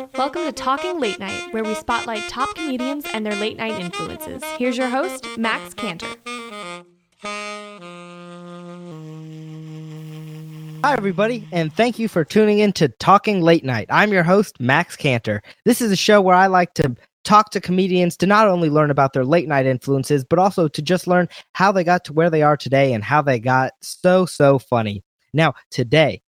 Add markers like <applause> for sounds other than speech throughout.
Welcome to Talking Late Night, where we spotlight top comedians and their late night influences. Here's your host, Max Cantor. Hi, everybody, and thank you for tuning in to Talking Late Night. I'm your host, Max Cantor. This is a show where I like to talk to comedians to not only learn about their late night influences, but also to just learn how they got to where they are today and how they got so, so funny. Now, today,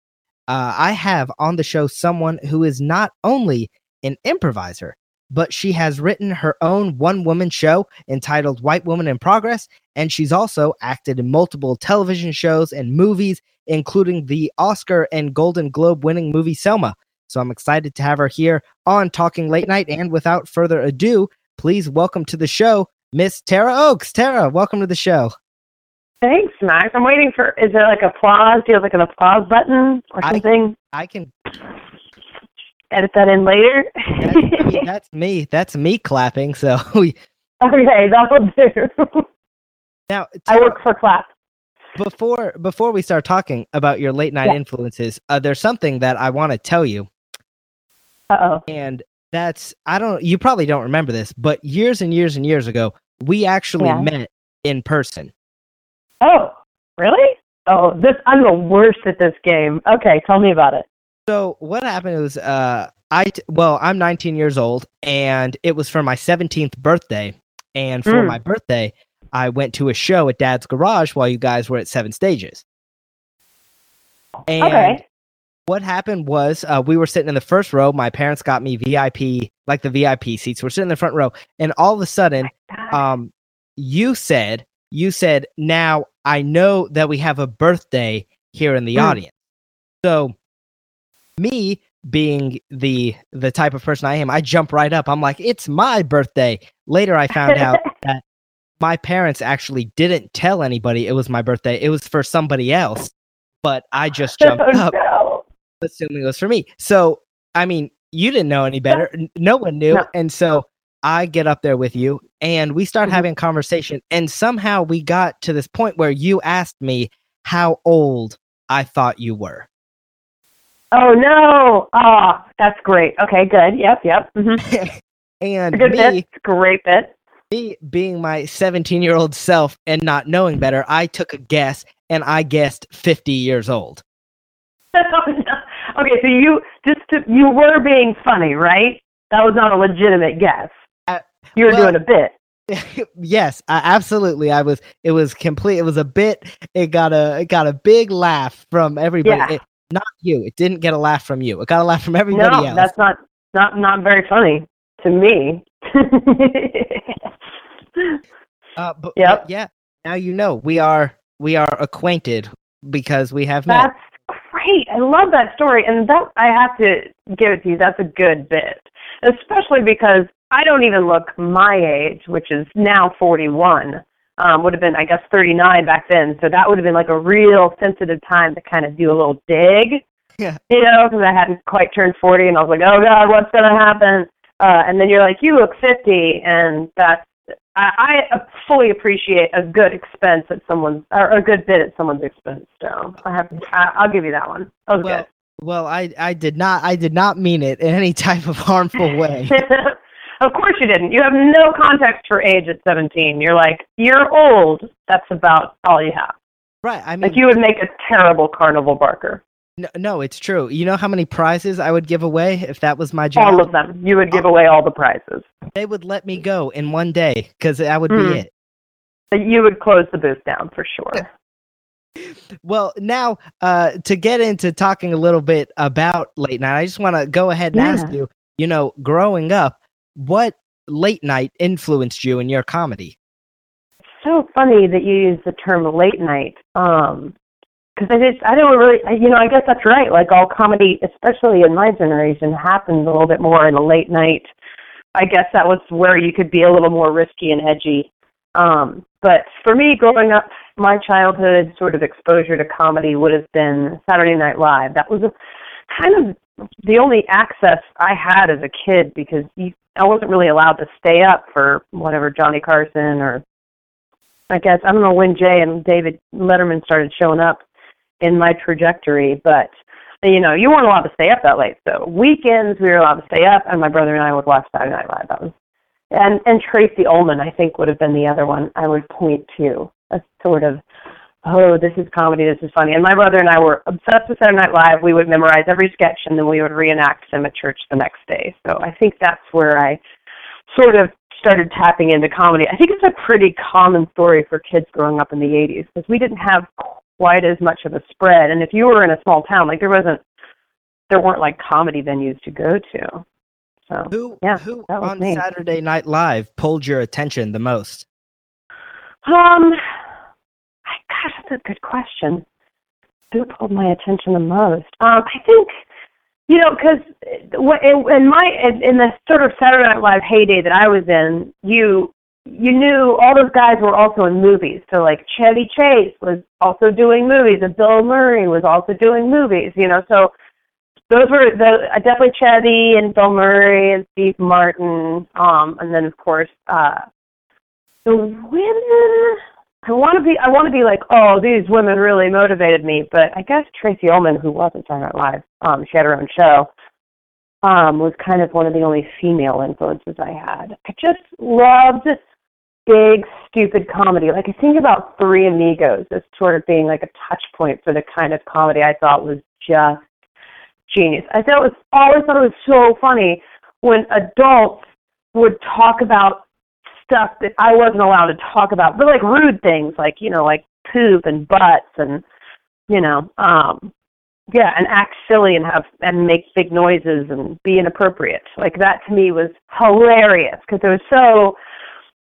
uh, I have on the show someone who is not only an improviser, but she has written her own one woman show entitled White Woman in Progress. And she's also acted in multiple television shows and movies, including the Oscar and Golden Globe winning movie Selma. So I'm excited to have her here on Talking Late Night. And without further ado, please welcome to the show, Miss Tara Ochs. Tara, welcome to the show. Thanks, Max. I'm waiting for. Is there like applause? Do you have like an applause button or something? I can. Edit that in later. That's, <laughs> I mean, that's me. That's me clapping. So <laughs> we okay, that will do. now I work for clap. before before we start talking about your late night Yeah. influences, uh, there's something that I want to tell you. Uh oh. and that's I don't you probably don't remember this, but years and years and years ago, we actually Yeah. met in person. Oh, really? Oh, this. I'm the worst at this game. Okay, tell me about it. So what happened was uh I t- well, I'm 19 years old and it was for my 17th birthday and for Mm. my birthday, I went to a show at Dad's garage while you guys were at Seven Stages. And okay. what happened was uh, we were sitting in the first row. My parents got me VIP, like the VIP seats. We're sitting in the front row, and all of a sudden, um you said you said now i know that we have a birthday here in the Mm. audience so me being the the type of person i am i jump right up i'm like it's my birthday later i found out <laughs> that my parents actually didn't tell anybody it was my birthday it was for somebody else but i just <laughs> jumped oh, up no. assuming it was for me. So, I mean, you didn't know any better. No one knew. No. And so I get up there with you and we start Mhm. having a conversation. And somehow we got to this point where you asked me how old I thought you were. Oh no. Ah, that's great. Okay, good. Yep, yep. Mm-hmm. <laughs> and Good me, bit. Great bit. me being my 17 year old self and not knowing better, I took a guess and I guessed 50 years old. <laughs> okay, so you just to, you were being funny, right? That was not a legitimate guess. You were well- doing a bit. <laughs> yes, I, absolutely. I was. It was complete. It was a bit. It got a. It got a big laugh from everybody. Yeah. It- not you. It didn't get a laugh from you. It got a laugh from everybody no, else. that's not not not very funny to me. <laughs> Uh, but, Yep. but yeah. Now you know we are we are acquainted because we have met. That's great. I love that story, and that I have to give it to you. That's a good bit, especially because I don't even look my age, which is now 41. Um, would have been, I guess, 39 back then. So that would have been like a real sensitive time to kind of do a little dig. Yeah. You know, because I hadn't quite turned 40, and I was like, oh God, what's going to happen? Uh, and then you're like, you look 50, and that's I, I fully appreciate a good expense at someone's or a good bit at someone's expense. So I have, I, I'll give you that one. That Well, well, I I did not I did not mean it in any type of harmful way. <laughs> of course you didn't. You have no context for age at 17. You're like, you're old. That's about all you have. right. I mean, Like you would make a terrible carnival barker. no, no, it's true. You know how many prizes I would give away if that was my job? All of them. You would give away all the prizes. They would let me go in one day because that would Hmm. be it. You would close the booth down for sure. <laughs> Well, now uh, to get into talking a little bit about late night, I just want to go ahead and ask you. You know, growing up, what late night influenced you in your comedy? It's so funny that you use the term late night. Um, because I just I don't really you know I guess that's right. Like all comedy, especially in my generation, happens a little bit more in a late night. I guess that was where you could be a little more risky and edgy. Um, but for me, growing up, my childhood sort of exposure to comedy would have been Saturday Night Live. That was a, kind of the only access I had as a kid because you, I wasn't really allowed to stay up for whatever Johnny Carson or I guess I don't know when Jay and David Letterman started showing up in my trajectory, but you know, you weren't allowed to stay up that late. So weekends we were allowed to stay up, and my brother and I would watch Saturday Night Live. That was, and and Tracey Ullman, I think, would have been the other one I would point to. A sort of, oh, this is comedy, this is funny. And my brother and I were obsessed with Saturday Night Live. We would memorize every sketch, and then we would reenact them at church the next day. So I think that's where I sort of started tapping into comedy. I think it's a pretty common story for kids growing up in the 80s because we didn't have quite as much of a spread. And if you were in a small town, like there wasn't, there weren't like comedy venues to go to. So Who yeah, who on me. Saturday Night Live pulled your attention the most? Um, gosh, that's a good question. Who pulled my attention the most? Um, I think, you know, because in, my in the sort of Saturday Night Live heyday that I was in, you you knew all those guys were also in movies. So like Chevy Chase was also doing movies, and Bill Murray was also doing movies. You know, so those were the uh, definitely Chevy and Bill Murray and Steve Martin, um, and then of course uh, the women. I want to be. I want to be like, oh, these women really motivated me. But I guess Tracey Ullman, who wasn't Saturday Night Live, um, she had her own show, um, was kind of one of the only female influences I had. I just loved big, stupid comedy. Like I think about Three Amigos as sort of being like a touch point for the kind of comedy I thought was just genius. I thought it was always thought it was so funny when adults would talk about stuff that I wasn't allowed to talk about, but like rude things, like you know, like poop and butts and you know, um, yeah, and act silly and have and make big noises and be inappropriate. Like that to me was hilarious because it was so,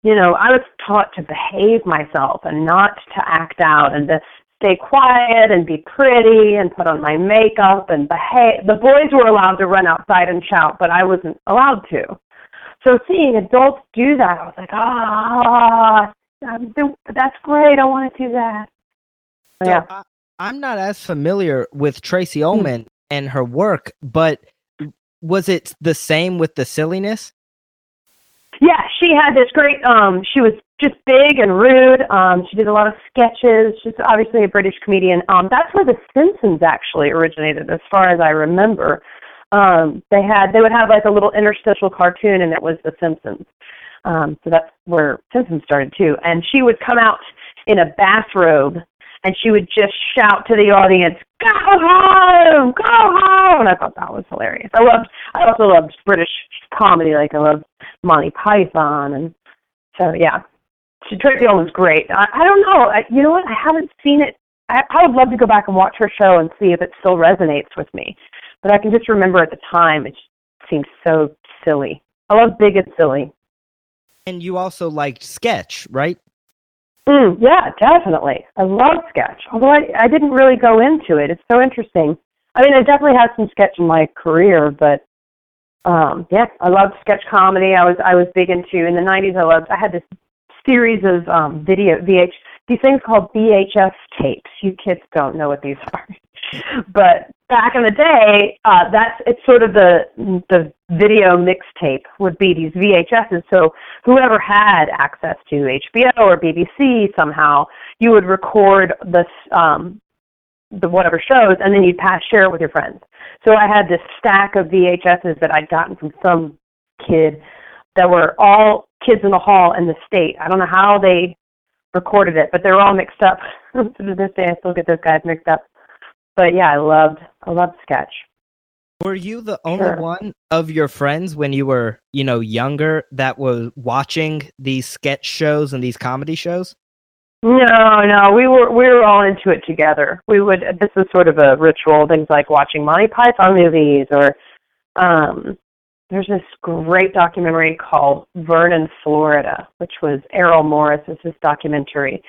you know, I was taught to behave myself and not to act out and to stay quiet and be pretty and put on my makeup and behave. The boys were allowed to run outside and shout, but I wasn't allowed to. So seeing adults do that, I was like, ah, I'm that's great. I want to do that. So yeah. I, I'm not as familiar with Hmm. Tracey Ullman and her work, but was it the same with the silliness? Yeah, she had this great. Um, she was just big and rude. Um, she did a lot of sketches. She's obviously a British comedian. Um, that's where The Simpsons actually originated, as far as I remember. Um, they had they would have like a little interstitial cartoon, and it was The Simpsons. Um, so that's where Simpsons started too. And she would come out in a bathrobe, and she would just shout to the audience, "Go home, go home!" And I thought that was hilarious. I loved. I also loved British comedy. Like I loved Monty Python, and so yeah, she, Tracey Ullman's great. I, I don't know. I, you know what? I haven't seen it. I, I would love to go back and watch her show and see if it still resonates with me. But I can just remember at the time it seemed so silly. I love big and silly. And you also liked sketch, right? Mm, yeah, definitely. I love sketch. Although I, I didn't really go into it. It's so interesting. I mean, I definitely had some sketch in my career, but um, yeah, I loved sketch comedy. I was I was big into in the '90s. I loved. I had this series of um, video VH these things called VHS tapes. You kids don't know what these are, <laughs> but back in the day, uh, that's it's sort of the the video mixtape would be these VHSs. So whoever had access to HBO or BBC somehow, you would record this um, the whatever shows, and then you'd pass share it with your friends. So I had this stack of VHSs that I'd gotten from some kid that were all kids in the hall in the state. I don't know how they recorded it, but they were all mixed up. <laughs> to this day, I still get those guys mixed up. But yeah, I loved I loved sketch. Were you the only Sure. one of your friends when you were, you know, younger that was watching these sketch shows and these comedy shows? No, no, we were we were all into it together. We would this was sort of a ritual, things like watching Monty Python movies or um there's this great documentary called Vernon, Florida, which was Errol Morris is documentary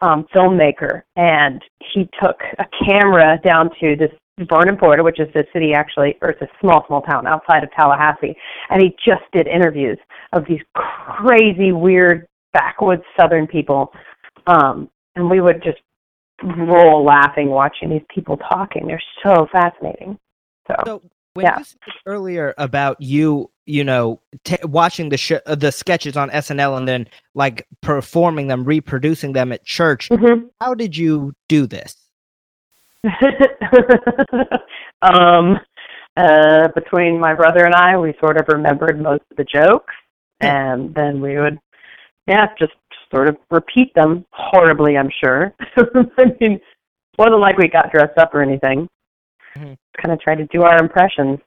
um filmmaker and he took a camera down to this Vernon, Florida, which is a city actually or it's a small, small town outside of Tallahassee and he just did interviews of these crazy, weird backwoods southern people um, and we would just roll laughing watching these people talking. They're so fascinating. So, So when Yeah. you said earlier about you, you know, t- watching the sh- uh, the sketches on SNL and then like performing them, reproducing them at church, Mhm. how did you do this? <laughs> Um, uh, between my brother and I, we sort of remembered most of the jokes, and then we would, yeah, just sort of repeat them horribly. I'm sure. <laughs> I mean, it wasn't like we got dressed up or anything. Mhm. Kind of tried to do our impressions.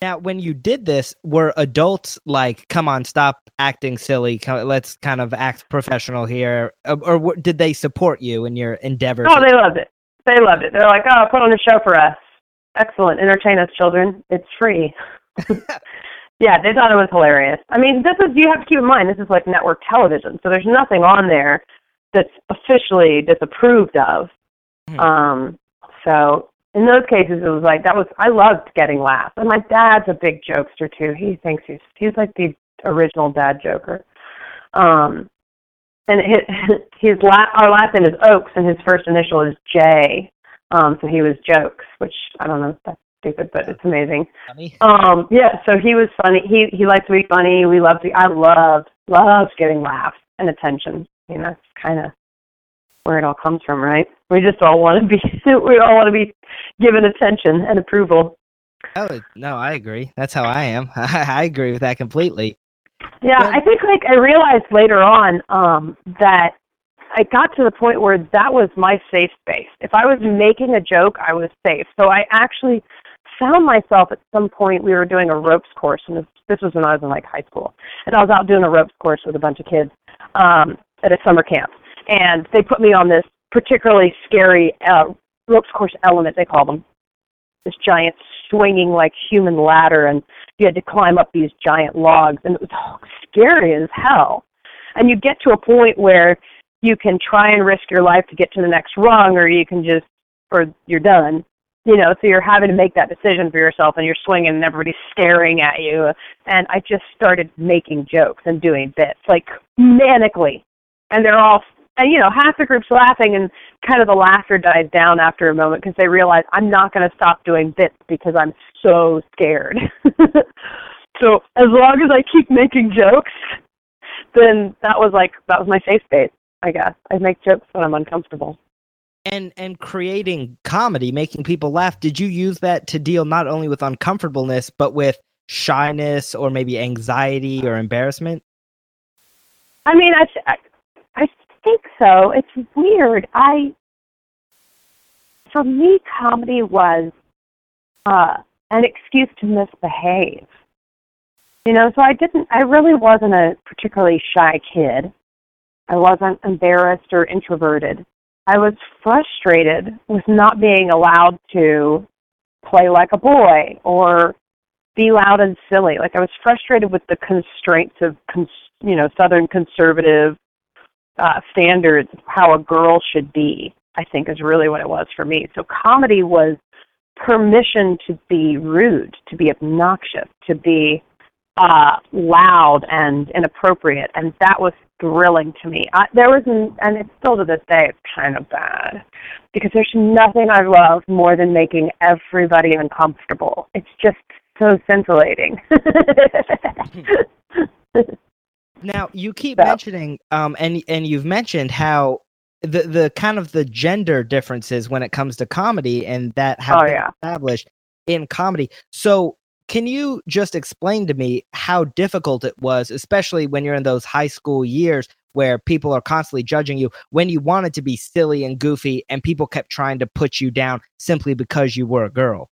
Now, when you did this, were adults like, "Come on, stop acting silly. Let's kind of act professional here," or, or did they support you in your endeavor? Oh, they loved it. They loved it. They're like, oh, put on a show for us. Excellent. Entertain us, children. It's free. <laughs> yeah, they thought it was hilarious. I mean, this is, you have to keep in mind, this is like network television. So there's nothing on there that's officially disapproved of. Mhm. Um, so in those cases, it was like, that was, I loved getting laughs. And my dad's a big jokester too. He thinks he's, he's like the original dad joker. Um, and his, <laughs> his la- our last name is Ochs, and his first initial is J. Um, so he was Jokes, which I don't know, that's stupid, but it's amazing. Funny? Um, yeah, so he was funny. He he liked to be funny. We loved to. I loved loved getting laughs and attention. You know, it's kind of where it all comes from, right? We just all want to be. <laughs> we all want to be given attention and approval. Oh no, I agree. That's how I am. <laughs> I agree with that completely. Yeah, Well- I think like I realized later on um that I got to the point where that was my safe space. If I was making a joke, I was safe. So I actually found myself at some point we were doing a ropes course and this, this was when I was in like high school. And I was out doing a ropes course with a bunch of kids um at a summer camp. And they put me on this particularly scary uh ropes course element they call them. This giant swinging like human ladder and you had to climb up these giant logs and it was scary as hell. And you get to a point where you can try and risk your life to get to the next rung or you can just or you're done. You know so you're having to make that decision for yourself and you're swinging and everybody's staring at you. And i just started making jokes and doing bits like manically. And they're all and you know half the group's laughing and kind of the laughter dies down after a moment because they realize i'm not going to stop doing bits because i'm so scared <laughs> so as long as i keep making jokes then that was like that was my safe space i guess i make jokes when i'm uncomfortable And and creating comedy, making people laugh. Did you use that to deal not only with uncomfortableness but with shyness or maybe anxiety or embarrassment? I mean, I, I, I think so. It's weird. I, for me, comedy was uh, an excuse to misbehave. You know, so I didn't. I really wasn't a particularly shy kid. I wasn't embarrassed or introverted. I was frustrated with not being allowed to play like a boy or be loud and silly. Like I was frustrated with the constraints of, cons- you know, Southern conservative uh, standards of how a girl should be. I think is really what it was for me. So comedy was permission to be rude, to be obnoxious, to be uh, loud and inappropriate, and that was thrilling to me. I, there was, an, and it's still to this day, it's kind of bad because there's nothing I love more than making everybody uncomfortable. It's just so scintillating. <laughs> <laughs> Now you keep So- mentioning, um, and and you've mentioned how the the kind of the gender differences when it comes to comedy and that have Oh, been yeah. established in comedy. So can you just explain to me how difficult it was, especially when you're in those high school years where people are constantly judging you, when you wanted to be silly and goofy, and people kept trying to put you down simply because you were a girl?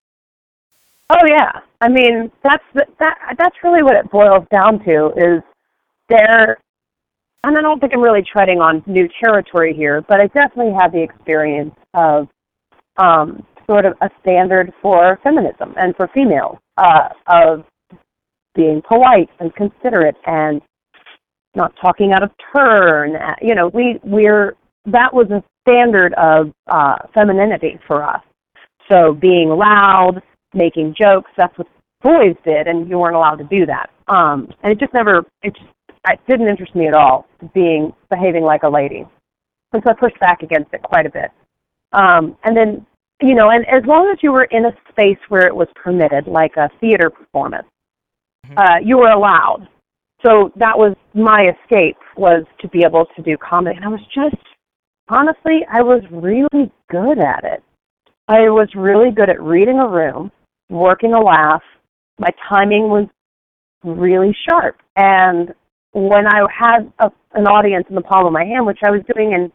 Oh yeah, I mean that's the, that that's really what it boils down to is there. And I don't think I'm really treading on new territory here, but I definitely had the experience of um, sort of a standard for feminism and for females uh, of being polite and considerate and not talking out of turn. Uh, You know, we we're that was a standard of uh, femininity for us. So being loud, making jokes, that's what boys did, and you weren't allowed to do that. Um, and it just never, it just, it didn't interest me at all, being, behaving like a lady. And so I pushed back against it quite a bit. Um, and then, you know, and as long as you were in a space where it was permitted, like a theater performance, Mhm. uh, you were allowed. So that was my escape, was to be able to do comedy. And I was just, honestly, I was really good at it. I was really good at reading a room, working a laugh. My timing was really sharp. And when I had a, an audience in the palm of my hand, which I was doing in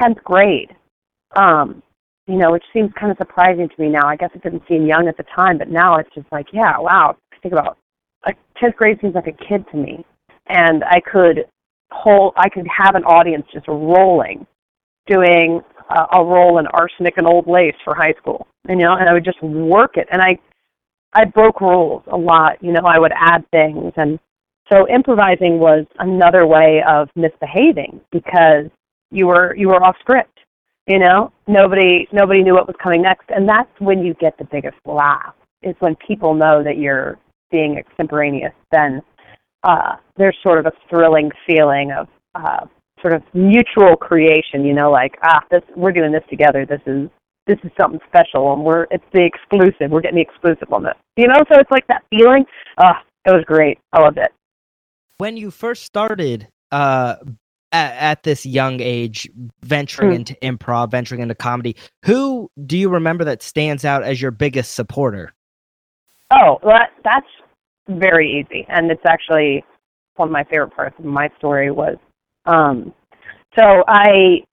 10th grade, um, you know, which seems kind of surprising to me now. I guess it didn't seem young at the time, but now it's just like, yeah, wow. Think about like 10th grade seems like a kid to me. And I could whole I could have an audience just rolling, doing uh, a role in arsenic and old lace for high school, you know, and I would just work it. And I, I broke rules a lot, you know, I would add things. And so improvising was another way of misbehaving because you were, you were off script you know, nobody nobody knew what was coming next, and that's when you get the biggest laugh. Is when people know that you're being extemporaneous. Then uh, there's sort of a thrilling feeling of uh, sort of mutual creation. You know, like ah, this we're doing this together. This is this is something special, and we're it's the exclusive. We're getting the exclusive on this. You know, so it's like that feeling. Ah, it was great. I loved it. When you first started uh, at, at this young age venturing mm. into improv, venturing into comedy. Who do you remember that stands out as your biggest supporter? Oh, that, that's very easy, and it's actually one of my favorite parts of my story was. Um, so I,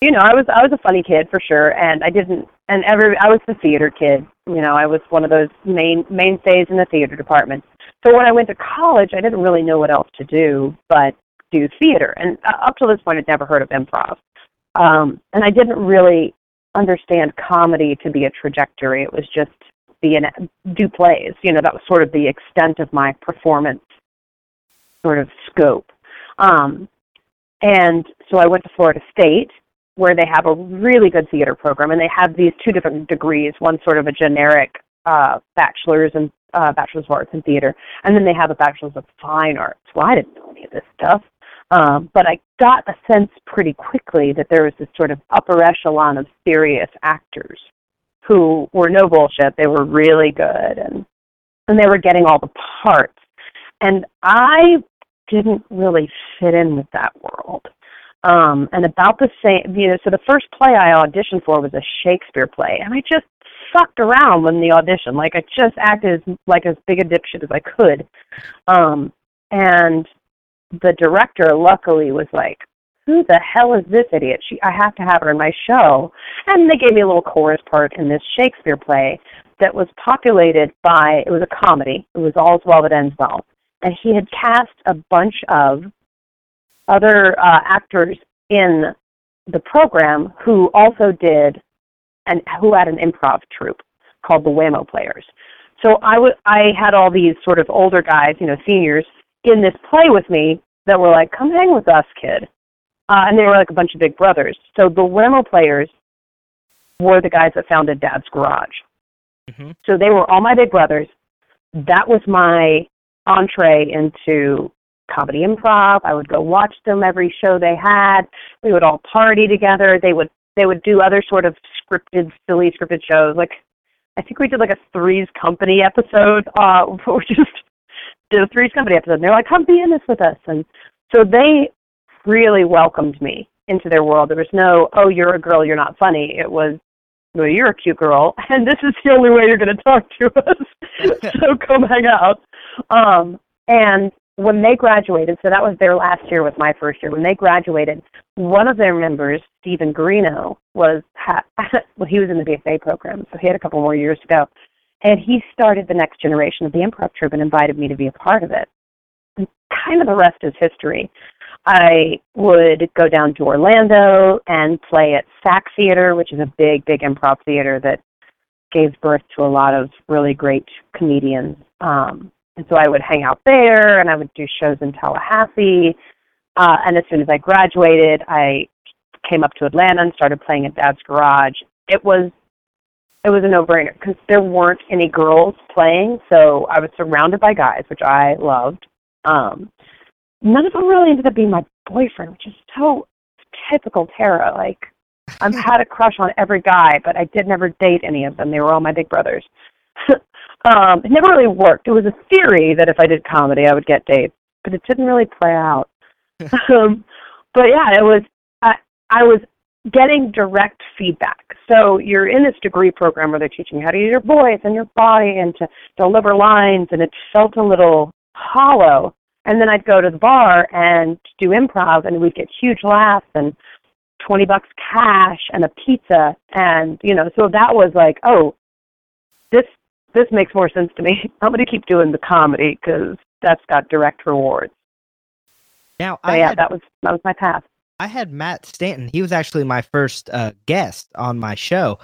you know, I was I was a funny kid for sure, and I didn't, and every I was the theater kid. You know, I was one of those main mainstays in the theater department. So when I went to college, I didn't really know what else to do, but do theater. And uh, up to this point, I'd never heard of improv. Um, and I didn't really understand comedy to be a trajectory. It was just be in do plays. You know, that was sort of the extent of my performance sort of scope. Um, and so I went to Florida State, where they have a really good theater program, and they have these two different degrees. One sort of a generic uh, bachelor's and uh, bachelor's of arts in theater, and then they have a bachelor's of fine arts. Well, I didn't know any of this stuff. Um, but I got a sense pretty quickly that there was this sort of upper echelon of serious actors who were no bullshit. They were really good and and they were getting all the parts. And I didn't really fit in with that world. Um, and about the same, you know, so the first play I auditioned for was a Shakespeare play, and I just sucked around in the audition. Like I just acted as, like as big a dipshit as I could. Um, and the director luckily was like, who the hell is this idiot? She, I have to have her in my show. And they gave me a little chorus part in this Shakespeare play that was populated by, it was a comedy. It was All's Well That Ends Well. And he had cast a bunch of other uh, actors in the program who also did, and who had an improv troupe called the Whammo Players. So I, w- I had all these sort of older guys, you know, seniors, in this play with me that were like, "Come hang with us, kid," uh, and they were like a bunch of big brothers. So the Whammo players were the guys that founded Dad's Garage. Mm-hmm. So they were all my big brothers. That was my entree into comedy improv. I would go watch them every show they had. We would all party together. They would they would do other sort of scripted, silly scripted shows. Like I think we did like a Three's Company episode, uh, <laughs> where just did a Three's Company episode. And they're like, come be in this with us. And so they really welcomed me into their world. There was no, oh, you're a girl, you're not funny. It was, well, you're a cute girl, <laughs> and this is the only way you're going to talk to us. <laughs> so come hang out. Um, and when they graduated, so that was their last year, was my first year. When they graduated, one of their members, Stephen Greeno, was ha- <laughs> well, he was in the BFA program, so he had a couple more years to go. And he started the next generation of the improv troupe and invited me to be a part of it. And kind of the rest is history. I would go down to Orlando and play at SAK Theater, which is a big, big improv theater that gave birth to a lot of really great comedians. Um, and so I would hang out there and I would do shows in Tallahassee. Uh, and as soon as I graduated, I came up to Atlanta and started playing at Dad's Garage. It was it was a no-brainer because there weren't any girls playing, so I was surrounded by guys, which I loved. Um, none of them really ended up being my boyfriend, which is so typical Tara. Like, I've had a crush on every guy, but I did never date any of them. They were all my big brothers. Um, it never really worked. It was a theory that if I did comedy, I would get dates, but it didn't really play out. <laughs> um, but yeah, it was. I I was getting direct feedback. so you're in this degree program where they're teaching you how to use your voice and your body and to deliver lines, and it felt a little hollow. And then I'd go to the bar and do improv, and we'd get huge laughs and 20 bucks cash and a pizza. And, you know, so that was like, oh, this this makes more sense to me. <laughs> I'm going to keep doing the comedy because that's got direct rewards. Now, so, I yeah, had, that was that was my path. I had Matt Stanton. He was actually my first uh, guest on my show,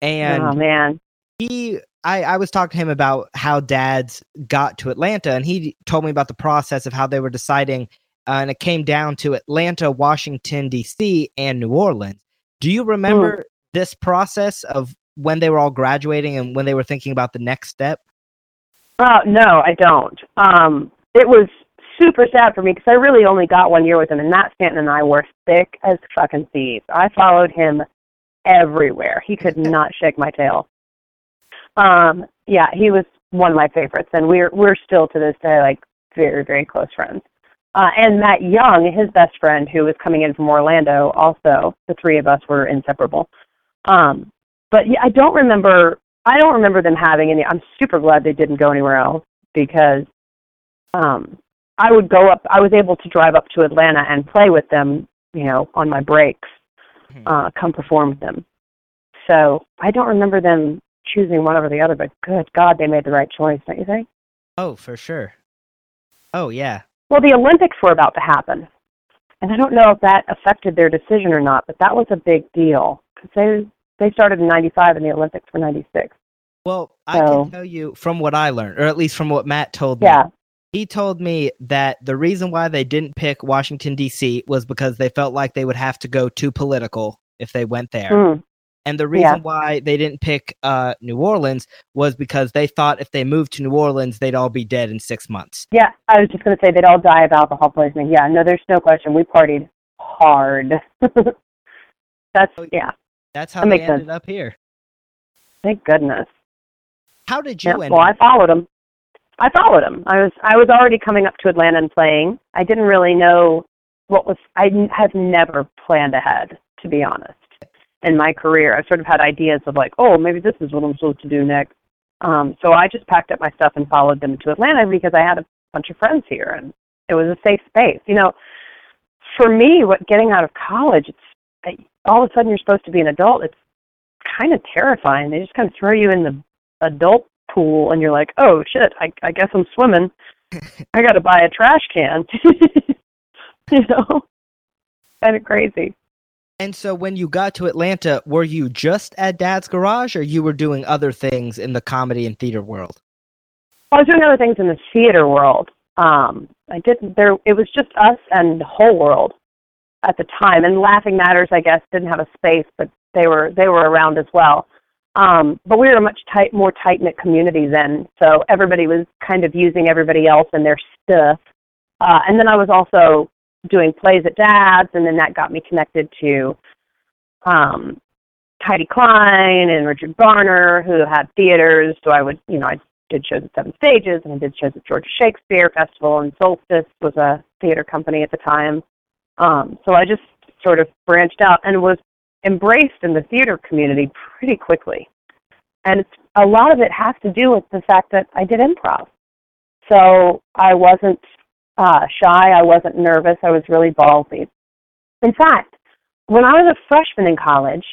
and oh man, he I, I was talking to him about how dads got to Atlanta, and he told me about the process of how they were deciding, uh, and it came down to Atlanta, Washington D.C., and New Orleans. Do you remember Mm. this process of when they were all graduating and when they were thinking about the next step? Oh no, I don't. Um, it was super sad for me because I really only got one year with him, and Matt Stanton and I were thick as fucking thieves. I followed him everywhere. He could <laughs> not shake my tail. Um, yeah, he was one of my favorites, and we're we're still to this day like very very close friends. Uh, and Matt Young, his best friend, who was coming in from Orlando, also the three of us were inseparable. Um, but yeah, I don't remember. I don't remember them having any. I'm super glad they didn't go anywhere else because um, I would go up. I was able to drive up to Atlanta and play with them, you know, on my breaks, Mhm. uh, come perform with them. So I don't remember them choosing one over the other. But good God, they made the right choice, don't you think? Oh, for sure. Oh yeah. Well, the Olympics were about to happen, and I don't know if that affected their decision or not. But that was a big deal because they they started in '95 and the Olympics were '96. Well, I So- can tell you from what I learned, or at least from what Matt told me. Yeah. He told me that the reason why they didn't pick Washington D.C. was because they felt like they would have to go too political if they went there. Mm. And the reason Yeah. why they didn't pick uh, New Orleans was because they thought if they moved to New Orleans, they'd all be dead in six months. Yeah, I was just going to say they'd all die of alcohol poisoning. Yeah, no, there's no question. We partied hard. <laughs> That's yeah. That's how That they ended sense. up here. Thank goodness. How did you Yeah. Well, I followed him. I followed him. I was I was already coming up to Atlanta and playing. I didn't really know what was. I have never planned ahead, to be honest. In my career, I sort of had ideas of like, oh, maybe this is what I'm supposed to do next. Um, so I just packed up my stuff and followed them to Atlanta because I had a bunch of friends here, and it was a safe space. You know, for me, what getting out of college, it's all of a sudden you're supposed to be an adult. It's kind of terrifying. They just kind of throw you in the adult pool, and you're like, oh shit, I, I guess I'm swimming. I got to buy a trash can. <laughs> you know, kind of crazy. And so when you got to Atlanta, were you just at Dad's Garage or you were doing other things in the comedy and theater world? I was doing other things in the theater world. Um, I didn't. There, it was just us and the whole world at the time. And Laughing Matters, I guess, didn't have a space, but they were they were around as well. Um, but we were a much tight, more tight knit community then, so everybody was kind of using everybody else and their stuff. Uh, and then I was also doing plays at Dad's, and then that got me connected to um, Heidi Klein and Richard Garner, who had theaters. So I would, you know, I did shows at Seven Stages, and I did shows at Georgia Shakespeare Festival, and Solstice was a theater company at the time. Um, so I just sort of branched out and was embraced in the theater community pretty quickly. And a lot of it has to do with the fact that I did improv. So I wasn't uh, shy, I wasn't nervous, I was really ballsy. In fact, when I was a freshman in college,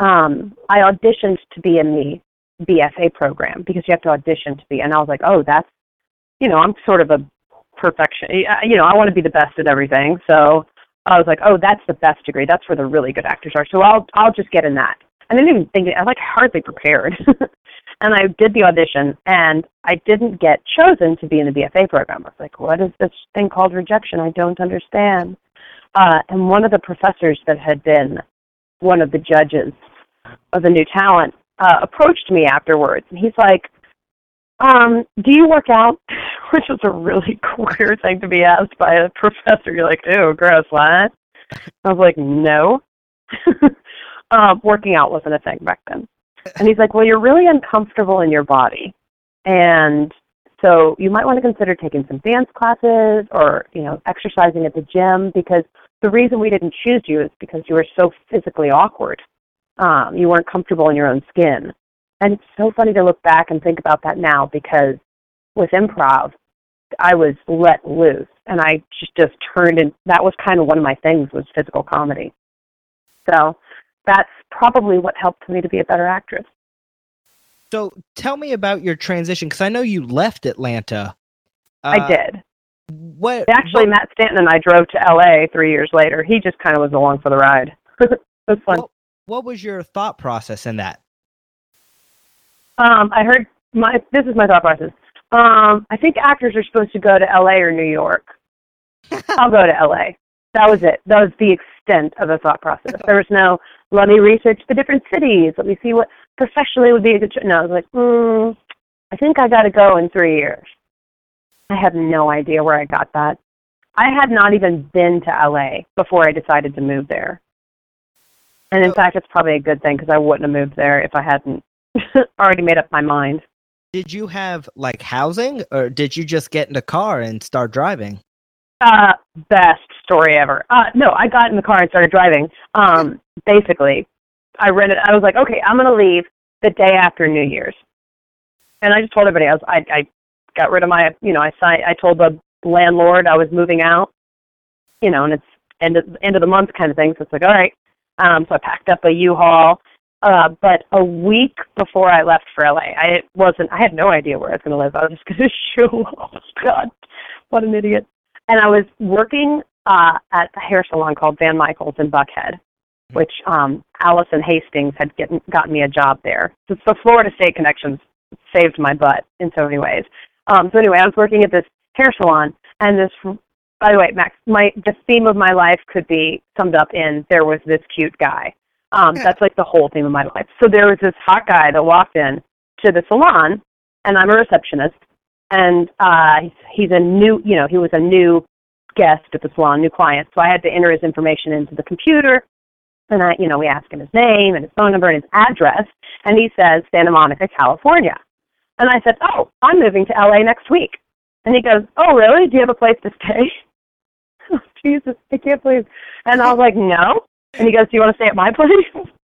um, I auditioned to be in the BFA program because you have to audition to be. And I was like, oh, that's, you know, I'm sort of a perfection. You know, I want to be the best at everything. So I was like, oh, that's the best degree. That's where the really good actors are. So I'll I'll just get in that. I didn't even think I like hardly prepared. <laughs> and I did the audition, and I didn't get chosen to be in the BFA program. I was like, what is this thing called rejection? I don't understand. Uh, and one of the professors that had been one of the judges of the new talent uh, approached me afterwards, and he's like, um, "Do you work out?" <laughs> <laughs> Which is a really <laughs> queer thing to be asked by a professor. You're like, "Ew, gross, what?" I was like, "No." um, <laughs> working out wasn't a thing back then. And he's like, "Well, you're really uncomfortable in your body, and so you might want to consider taking some dance classes or you know exercising at the gym because the reason we didn't choose you is because you were so physically awkward." Um, you weren't comfortable in your own skin. And it's so funny to look back and think about that now because with improv, I was let loose and I just, just turned and that was kind of one of my things was physical comedy. So that's probably what helped me to be a better actress. So tell me about your transition because I know you left Atlanta. I Uh, did. What Actually, what, Matt Stanton and I drove to LA three years later. He just kind of was along for the ride. <laughs> it was fun. what, what was your thought process in that? Um, I heard my this is my thought process. Um, I think actors are supposed to go to LA or New York. <laughs> I'll go to LA. That was it. That was the extent of the thought process. There was no let me research the different cities. Let me see what professionally would be a good. Ch-. No, I was like, mm, I think I got to go in three years. I have no idea where I got that. I had not even been to LA before I decided to move there. And in Oh. fact, it's probably a good thing because I wouldn't have moved there if I hadn't <laughs> already made up my mind. Did you have like housing or did you just get in the car and start driving? Uh, best story ever. Uh, no, I got in the car and started driving. Um, basically, I rented. I was like, okay, I'm gonna leave the day after New Year's, and I just told everybody I was. I, I got rid of my. You know, I signed. I told the landlord I was moving out. You know, and it's end of end of the month kind of thing. So it's like, all right. Um, so I packed up a U-Haul. Uh, but a week before I left for LA, I wasn't. I had no idea where I was going to live. I was just going <laughs> to show. Oh <laughs> God, what an idiot! and I was working uh, at a hair salon called Van Michaels in Buckhead, which um, Allison Hastings had getting, gotten me a job there. So the Florida State connections saved my butt in so many ways. Um, so anyway, I was working at this hair salon, and this. By the way, Max, my the theme of my life could be summed up in there was this cute guy. Um, that's like the whole theme of my life. So there was this hot guy that walked in to the salon, and I'm a receptionist, and uh he's, he's a new you know he was a new guest at the salon new client. So i had to enter his information into the computer and i you know we asked him his name and his phone number and his address and he says santa monica california. And i said oh i'm moving to la next week. And he goes oh really? Do you have a place to stay? Oh, <laughs> jesus i can't believe and i was like no and he goes do you want to stay at my place <laughs>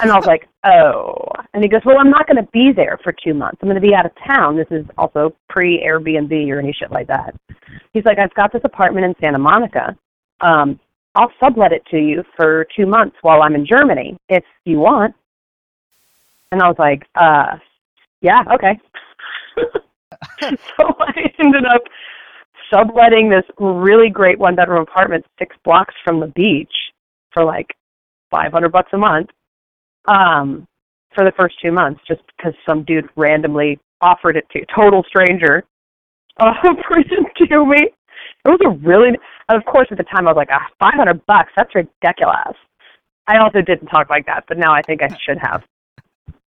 and I was like, oh. And he goes, well, I'm not going to be there for two months. I'm going to be out of town. This is also pre Airbnb or any shit like that. He's like, I've got this apartment in Santa Monica. Um, I'll sublet it to you for two months while I'm in Germany if you want. And I was like, uh, yeah, okay. <laughs> so I ended up subletting this really great one bedroom apartment six blocks from the beach for like 500 bucks a month um, for the first two months, just because some dude randomly offered it to a total stranger, <laughs> offered it to me. It was a really, and of course, at the time I was like, ah, five hundred bucks. That's ridiculous. I also didn't talk like that, but now I think I should have. <laughs>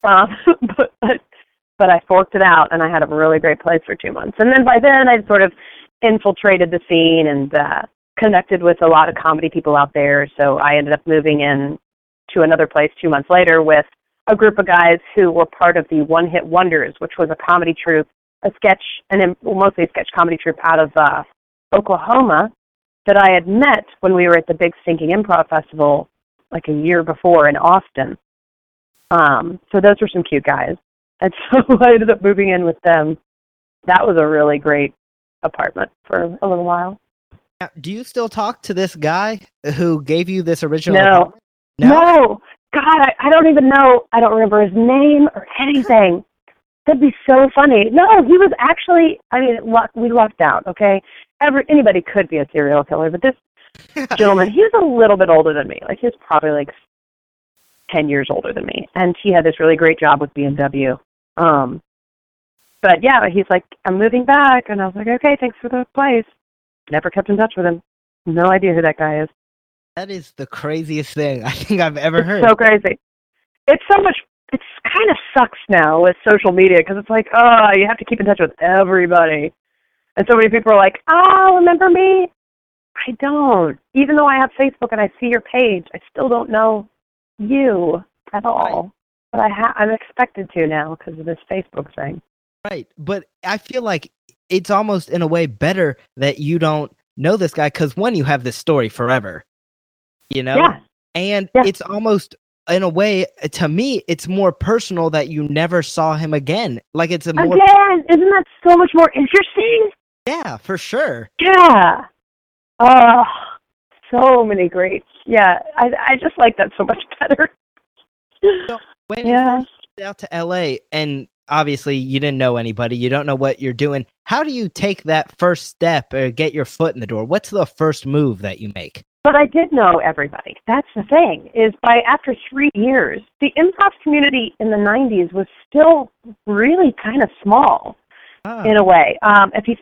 Um, <laughs> but, but but I forked it out, and I had a really great place for two months. And then by then, I'd sort of infiltrated the scene and uh, connected with a lot of comedy people out there. So I ended up moving in to another place two months later with a group of guys who were part of the One Hit Wonders, which was a comedy troupe, a sketch, and well, mostly a sketch comedy troupe out of uh, Oklahoma that I had met when we were at the Big Stinking Improv Festival like a year before in Austin. Um, so those were some cute guys. And <laughs> so I ended up moving in with them. That was a really great apartment for a little while. Now, do you still talk to this guy who gave you this original? No. apartment? No, God, I, I don't even know. I don't remember his name or <laughs> anything. That'd be so funny. No, he was actually. I mean, luck, we lucked out. Okay, Every anybody could be a serial killer, but this <laughs> gentleman, he was a little bit older than me. Like he was probably like ten years older than me, and he had this really great job with BMW. Um, but yeah, he's like, I'm moving back, and I was like, okay, thanks for the place. Never kept in touch with him. No idea who that guy is. That is the craziest thing <laughs> I think I've ever heard. so crazy. It's so much. It's kind of sucks now with social media because it's like, oh, you have to keep in touch with everybody, and so many people are like, oh, remember me? I don't. Even though I have Facebook and I see your page, I still don't know you at all. But I ha- I'm expected to now because of this Facebook thing. Right. But I feel like it's almost in a way better that you don't know this guy because one, you have this story forever, you know? Yeah. And Yeah. it's almost in a way, to me, it's more personal that you never saw him again. Like it's a more Again, isn't that so much more interesting? yeah, for sure. Yeah. Oh, so many greats. Yeah, I I just like that so much better. When you Yeah. first out to LA, and obviously you didn't know anybody, you don't know what you're doing. How do you take that first step or get your foot in the door? What's the first move that you make? But I did know everybody. That's the thing. Is by after three years, the improv community in the '90s was still really kind of small. Ah, in a way. Um, if you,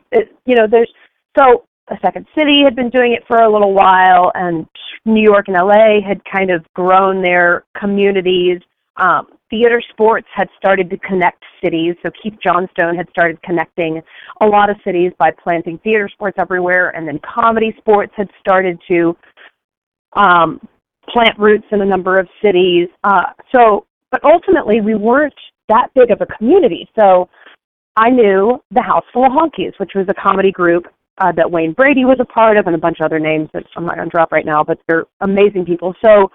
you know, there's so a Second City had been doing it for a little while, and New York and LA had kind of grown their communities. Um, theater sports had started to connect cities. So Keith Johnstone had started connecting a lot of cities by planting theater sports everywhere, and then comedy sports had started to um, plant roots in a number of cities. Uh, so, but ultimately, we weren't that big of a community. So I knew the House Full of Honkies, which was a comedy group uh, that Wayne Brady was a part of, and a bunch of other names that I'm not going to drop right now, but they're amazing people. So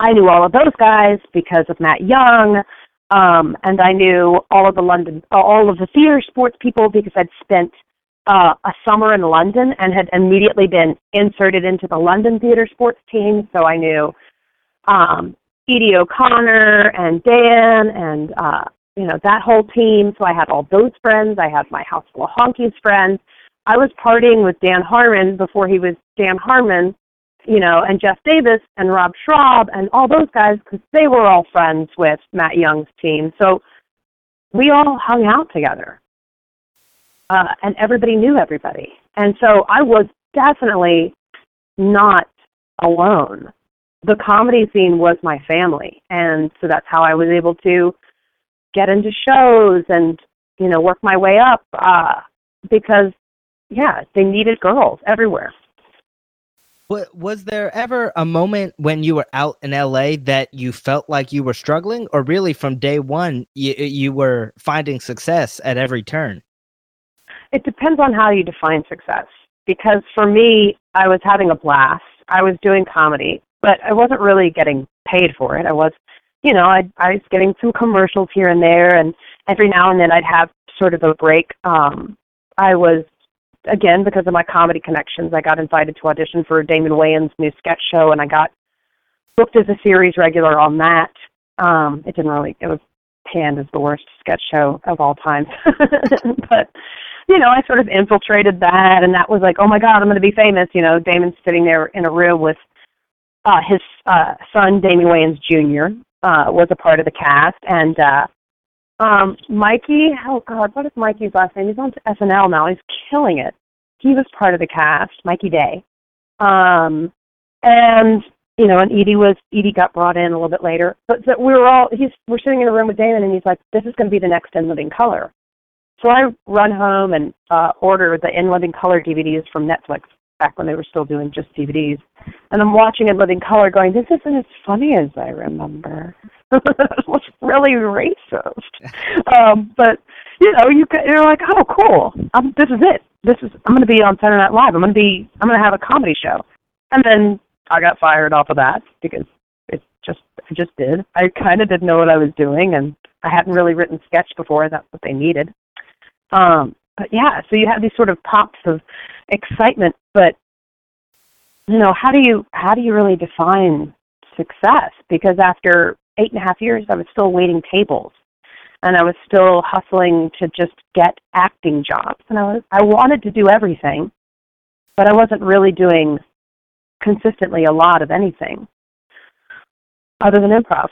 I knew all of those guys because of Matt Young, um, and I knew all of the London, all of the theater sports people because I'd spent uh, a summer in London and had immediately been inserted into the London theater sports team. So I knew um, Edie O'Connor and Dan and uh, you know that whole team. So I had all those friends. I had my House Full of Honkies friends. I was partying with Dan Harmon before he was Dan Harmon, you know, and Jeff Davis and Rob Schrab and all those guys because they were all friends with Matt Young's team. So we all hung out together, uh, and everybody knew everybody. And so I was definitely not alone. The comedy scene was my family, and so that's how I was able to get into shows and you know work my way up uh, because yeah, they needed girls everywhere. Wa- was there ever a moment when you were out in LA that you felt like you were struggling, or really from day one you you were finding success at every turn? It depends on how you define success. Because for me, I was having a blast. I was doing comedy, but I wasn't really getting paid for it. I was, you know, I I was getting some commercials here and there, and every now and then I'd have sort of a break. Um, I was again because of my comedy connections. I got invited to audition for Damon Wayans' new sketch show, and I got booked as a series regular on that. Um, it didn't really. It was panned as the worst sketch show of all time, <laughs> but you know, I sort of infiltrated that, and that was like, oh my God, I'm going to be famous. You know, Damon's sitting there in a room with uh, his uh, son, Damon Wayans Jr., uh, was a part of the cast, and uh, um, Mikey, oh God, what is Mikey's last name? He's on SNL now. He's killing it. He was part of the cast, Mikey Day, um, and you know, and Edie was Edie got brought in a little bit later, but we were all he's we're sitting in a room with Damon, and he's like, this is going to be the next In Living Color. So I run home and uh, order the In Living Color DVDs from Netflix back when they were still doing just DVDs. And I'm watching In Living Color going, this isn't as funny as I remember. <laughs> it was really racist. um, but, you know, you, you're like, oh, cool. Um, this is it. This is, I'm going to be on Saturday Night Live. I'm going to be, I'm going to have a comedy show. And then I got fired off of that because it just, I just did. I kind of didn't know what I was doing and I hadn't really written sketch before. That's what they needed. Um, but yeah, so you have these sort of pops of excitement, but you know, how do you how do you really define success? Because after eight and a half years, I was still waiting tables, and I was still hustling to just get acting jobs, and I was I wanted to do everything, but I wasn't really doing consistently a lot of anything other than improv.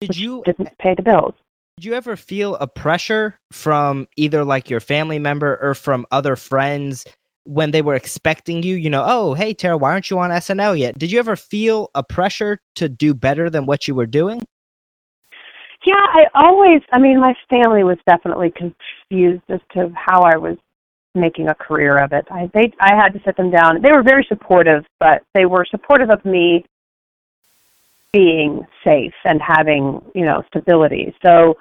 Did you Didn't pay the bills. did you ever feel a pressure from either like your family member or from other friends when they were expecting you? You know, oh hey Tara, why aren't you on SNL yet? Did you ever feel a pressure to do better than what you were doing? Yeah, I always, I mean, my family was definitely confused as to how I was making a career of it. I they I had to sit them down. They were very supportive, but they were supportive of me being safe and having, you know, stability. So,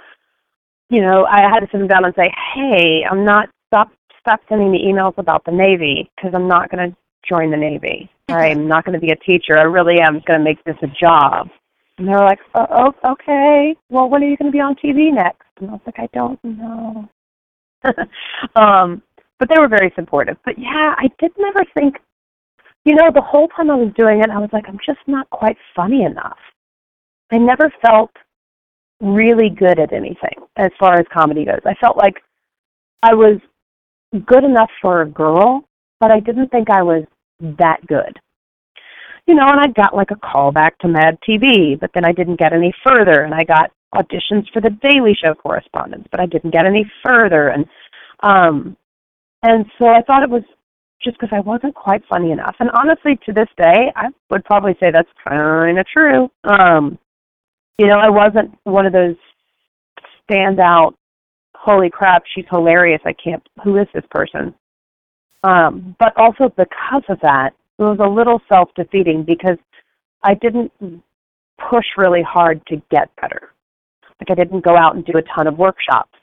you know, I had to sit them down and say, "Hey, I'm not stop stop sending me emails about the Navy because I'm not going to join the Navy. <laughs> I'm not going to be a teacher. I really am going to make this a job." And they were like, oh, oh, okay. Well, when are you going to be on TV next? And I was like, I don't know. <laughs> um, but they were very supportive. But yeah, I did never think, you know, the whole time I was doing it, I was like, I'm just not quite funny enough. I never felt really good at anything as far as comedy goes. I felt like I was good enough for a girl, but I didn't think I was that good. You know, and I got like a call back to Mad TV, but then I didn't get any further, and I got auditions for the Daily Show correspondence, but I didn't get any further, and um, and so I thought it was just because I wasn't quite funny enough. And honestly, to this day, I would probably say that's kind of true. Um, you know, I wasn't one of those standout, holy crap, she's hilarious. I can't, who is this person? Um, but also because of that, it was a little self defeating because I didn't push really hard to get better. Like I didn't go out and do a ton of workshops.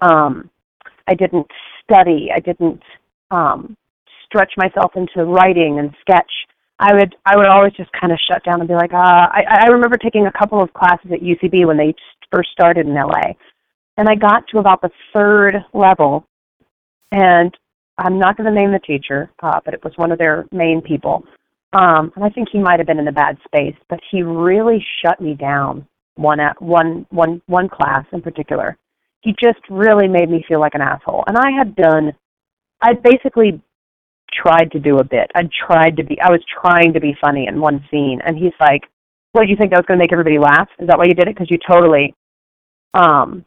Um, I didn't study. I didn't um, stretch myself into writing and sketch. I would I would always just kind of shut down and be like, uh, I, I remember taking a couple of classes at UCB when they first started in LA, and I got to about the third level, and I'm not going to name the teacher, uh, but it was one of their main people, um, and I think he might have been in a bad space, but he really shut me down one at one one one class in particular. He just really made me feel like an asshole, and I had done, I basically tried to do a bit. I tried to be I was trying to be funny in one scene and he's like, "What do you think that was going to make everybody laugh? Is that why you did it cuz you totally um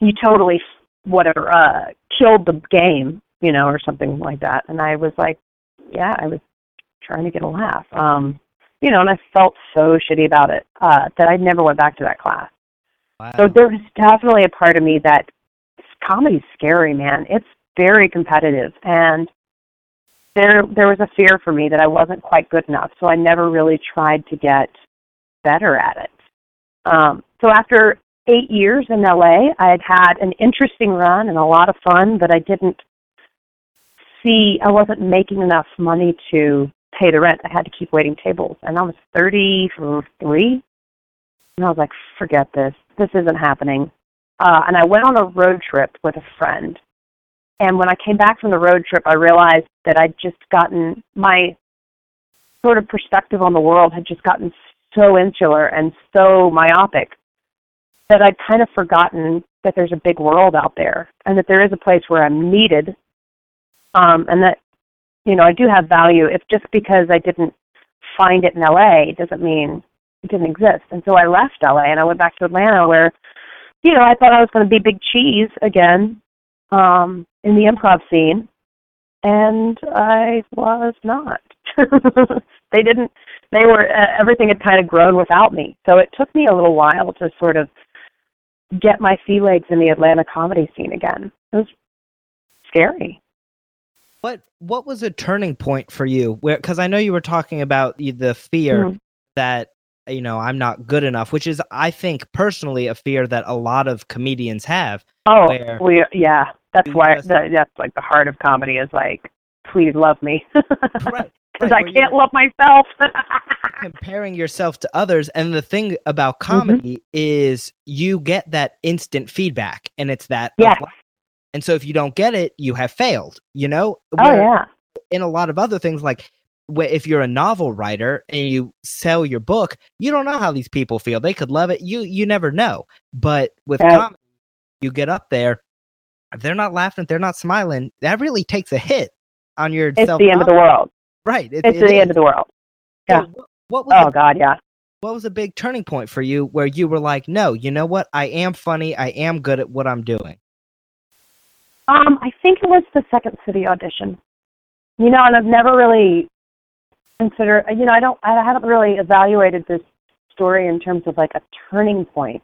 you totally whatever uh killed the game, you know, or something like that." And I was like, "Yeah, I was trying to get a laugh." Um you know, and I felt so shitty about it uh that I never went back to that class. Wow. So there was definitely a part of me that comedy's scary, man. It's very competitive and there there was a fear for me that I wasn't quite good enough, so I never really tried to get better at it. Um, so after eight years in LA, I had had an interesting run and a lot of fun, but I didn't see I wasn't making enough money to pay the rent. I had to keep waiting tables, and I was 33, and I was like, forget this. This isn't happening. Uh, and I went on a road trip with a friend and when I came back from the road trip, I realized that I'd just gotten my sort of perspective on the world had just gotten so insular and so myopic that I'd kind of forgotten that there's a big world out there and that there is a place where I'm needed um, and that, you know, I do have value. If just because I didn't find it in LA doesn't mean it didn't exist. And so I left LA and I went back to Atlanta where, you know, I thought I was going to be big cheese again um, in the improv scene, and I was not. <laughs> they didn't. They were uh, everything had kind of grown without me, so it took me a little while to sort of get my sea legs in the Atlanta comedy scene again. It was scary. What What was a turning point for you? Where because I know you were talking about the fear mm-hmm. that you know i'm not good enough which is i think personally a fear that a lot of comedians have oh we, yeah that's why just, that's like the heart of comedy is like please love me because <laughs> right, right, i can't love myself <laughs> comparing yourself to others and the thing about mm-hmm. comedy mm-hmm. is you get that instant feedback and it's that yeah. And so if you don't get it you have failed you know oh yeah in a lot of other things like if you're a novel writer and you sell your book, you don't know how these people feel. They could love it. You you never know. But with right. comedy, you get up there, if they're not laughing, if they're not smiling, that really takes a hit on your. It's the end of the world. Right. It, it's it the end of the world. Yeah. So what, what, was oh a, God, yeah. What was a big turning point for you where you were like, no, you know what? I am funny. I am good at what I'm doing. Um, I think it was the Second City audition. You know, and I've never really considered. you know i don't i haven't really evaluated this story in terms of like a turning point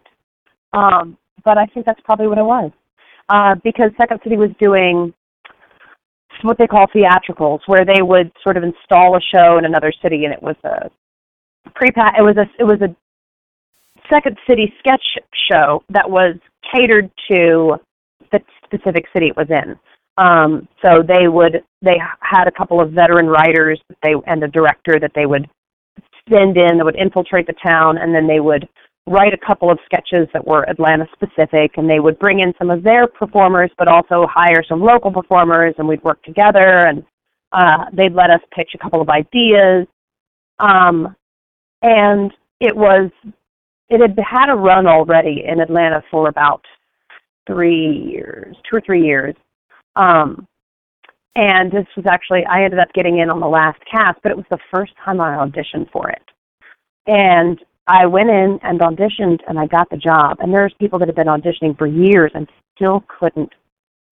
um but i think that's probably what it was uh because second city was doing what they call theatricals where they would sort of install a show in another city and it was a pre it was a it was a second city sketch show that was catered to the specific city it was in um, so they would they had a couple of veteran writers that they and a director that they would send in that would infiltrate the town, and then they would write a couple of sketches that were Atlanta specific, and they would bring in some of their performers, but also hire some local performers, and we'd work together, and uh, they'd let us pitch a couple of ideas. Um, and it was, it had had a run already in Atlanta for about three years, two or three years. Um, and this was actually, I ended up getting in on the last cast, but it was the first time I auditioned for it. And I went in and auditioned and I got the job. And there's people that have been auditioning for years and still couldn't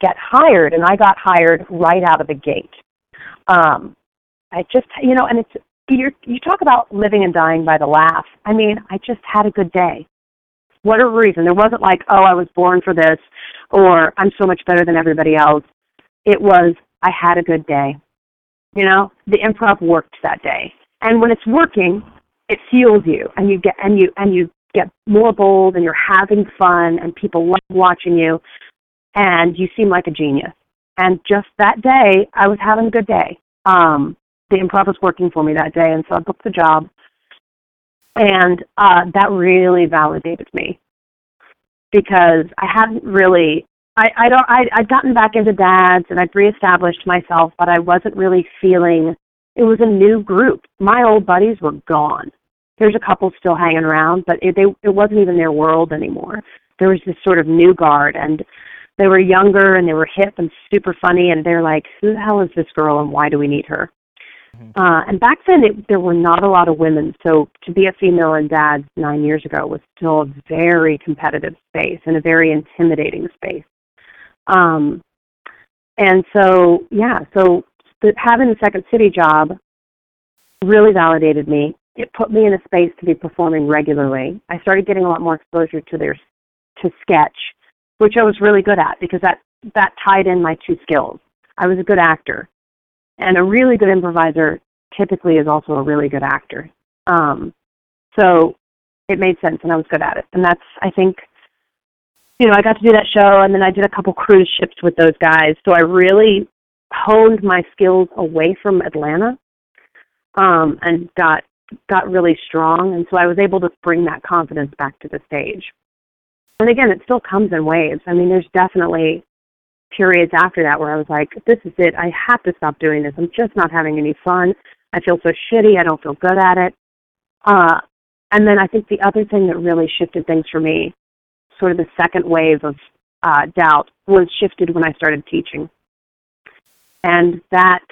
get hired. And I got hired right out of the gate. Um, I just, you know, and it's, you you talk about living and dying by the laugh. I mean, I just had a good day. Whatever reason. There wasn't like, oh, I was born for this or I'm so much better than everybody else. It was, I had a good day. You know, the improv worked that day. And when it's working, it fuels you and you get and you and you get more bold and you're having fun and people love watching you and you seem like a genius. And just that day I was having a good day. Um the improv was working for me that day and so I booked the job. And uh that really validated me because I hadn't really I, I don't I I'd gotten back into Dad's and I'd reestablished myself, but I wasn't really feeling it was a new group. My old buddies were gone there's a couple still hanging around, but it, they it wasn't even their world anymore. There was this sort of new guard, and they were younger and they were hip and super funny, and they're like, "Who the hell is this girl, and why do we need her?" Mm-hmm. Uh, and back then, it, there were not a lot of women, so to be a female in Dad's nine years ago was still a very competitive space and a very intimidating space. Um, and so, yeah, so having a second city job really validated me it put me in a space to be performing regularly. I started getting a lot more exposure to their to sketch, which I was really good at because that that tied in my two skills. I was a good actor, and a really good improviser typically is also a really good actor. Um, so it made sense, and I was good at it. And that's I think, you know, I got to do that show, and then I did a couple cruise ships with those guys. So I really honed my skills away from Atlanta um, and got got really strong, and so I was able to bring that confidence back to the stage. And again, it still comes in waves. I mean, there's definitely periods after that where I was like, this is it. I have to stop doing this. I'm just not having any fun. I feel so shitty. I don't feel good at it. Uh, and then I think the other thing that really shifted things for me, sort of the second wave of uh, doubt, was shifted when I started teaching. And that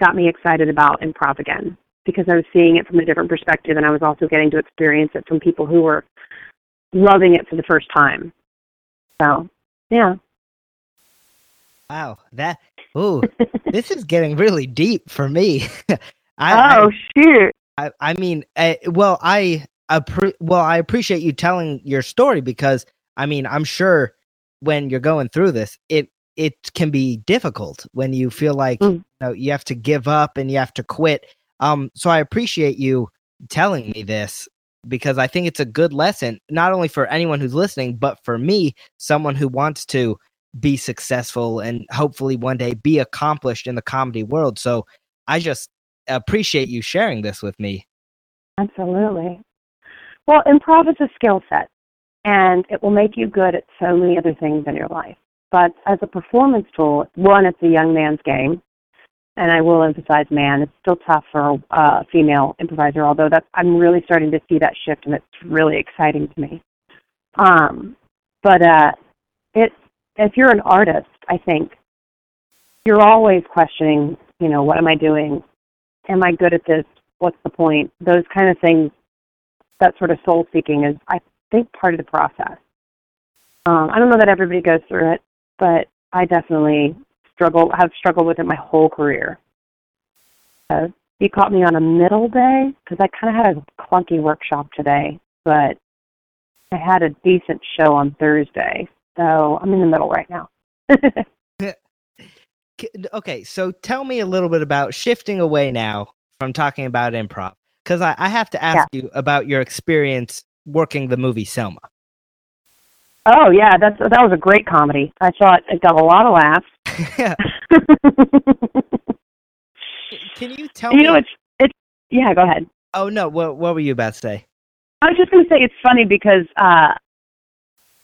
got me excited about improv again because I was seeing it from a different perspective and I was also getting to experience it from people who were loving it for the first time. So, yeah. Wow, that oh, this is getting really deep for me. <laughs> I, oh I, shoot! I, I mean, I, eh, well, I appre- well, I appreciate you telling your story because I mean, I'm sure when you're going through this, it it can be difficult when you feel like mm. you know you have to give up and you have to quit um, so I appreciate you telling me this because I think it's a good lesson, not only for anyone who's listening, but for me, someone who wants to be successful and hopefully one day be accomplished in the comedy world. So I just appreciate you sharing this with me. Absolutely. Well, improv is a skill set and it will make you good at so many other things in your life. But as a performance tool, one, it's a young man's game and I will emphasize man. It's still tough for a female improviser, although that's I'm really starting to see that shift, and it's really exciting to me. Um, but uh, it if you're an artist, I think you're always questioning, you know, what am I doing? Am I good at this? What's the point? Those kind of things. That sort of soul seeking is, I think, part of the process. Um, I don't know that everybody goes through it, but I definitely struggle have struggled with it my whole career. Uh, you caught me on a middle day because I kind of had a clunky workshop today, but I had a decent show on Thursday, so I'm in the middle right now. <laughs> okay, so tell me a little bit about shifting away now from talking about improv because I, I, have to ask yeah. you about your experience working the movie Selma. Oh yeah, that's that was a great comedy. I thought it got a lot of laughs. Yeah. <laughs> <laughs> Can you tell you me? know, it's it's yeah. Go ahead. Oh no, what what were you about to say? I was just going to say it's funny because uh,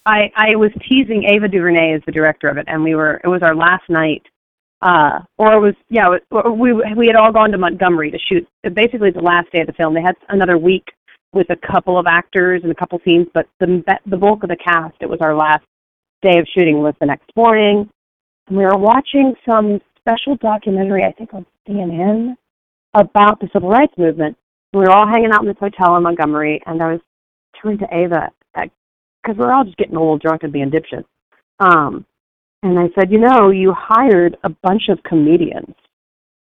I I was teasing Ava DuVernay as the director of it, and we were it was our last night, uh, or it was yeah we we had all gone to Montgomery to shoot. Basically, the last day of the film. They had another week with a couple of actors and a couple scenes, but the the bulk of the cast. It was our last day of shooting was the next morning. And we were watching some special documentary, I think on CNN, about the civil rights movement. We were all hanging out in this hotel in Montgomery, and I was turning to Ava because we're all just getting a little drunk, and being dipshits. Um, and I said, you know, you hired a bunch of comedians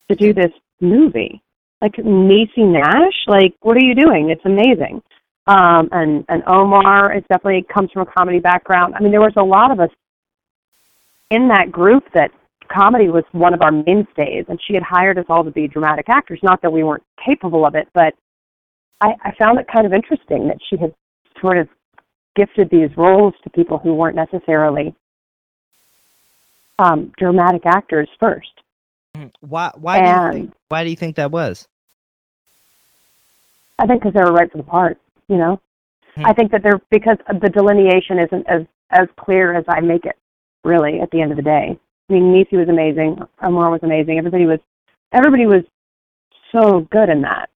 to do this movie, like Niecy Nash. Like, what are you doing? It's amazing. Um, and and Omar, it definitely comes from a comedy background. I mean, there was a lot of us in that group that comedy was one of our mainstays, and she had hired us all to be dramatic actors. Not that we weren't capable of it, but I, I found it kind of interesting that she had sort of gifted these roles to people who weren't necessarily um, dramatic actors first. Mm, why? Why and do you think? Why do you think that was? I think because they were right for the part. You know, hmm. I think that they're because the delineation isn't as as clear as I make it. Really, at the end of the day, I mean, Niecy was amazing. Omar was amazing. Everybody was, everybody was so good in that.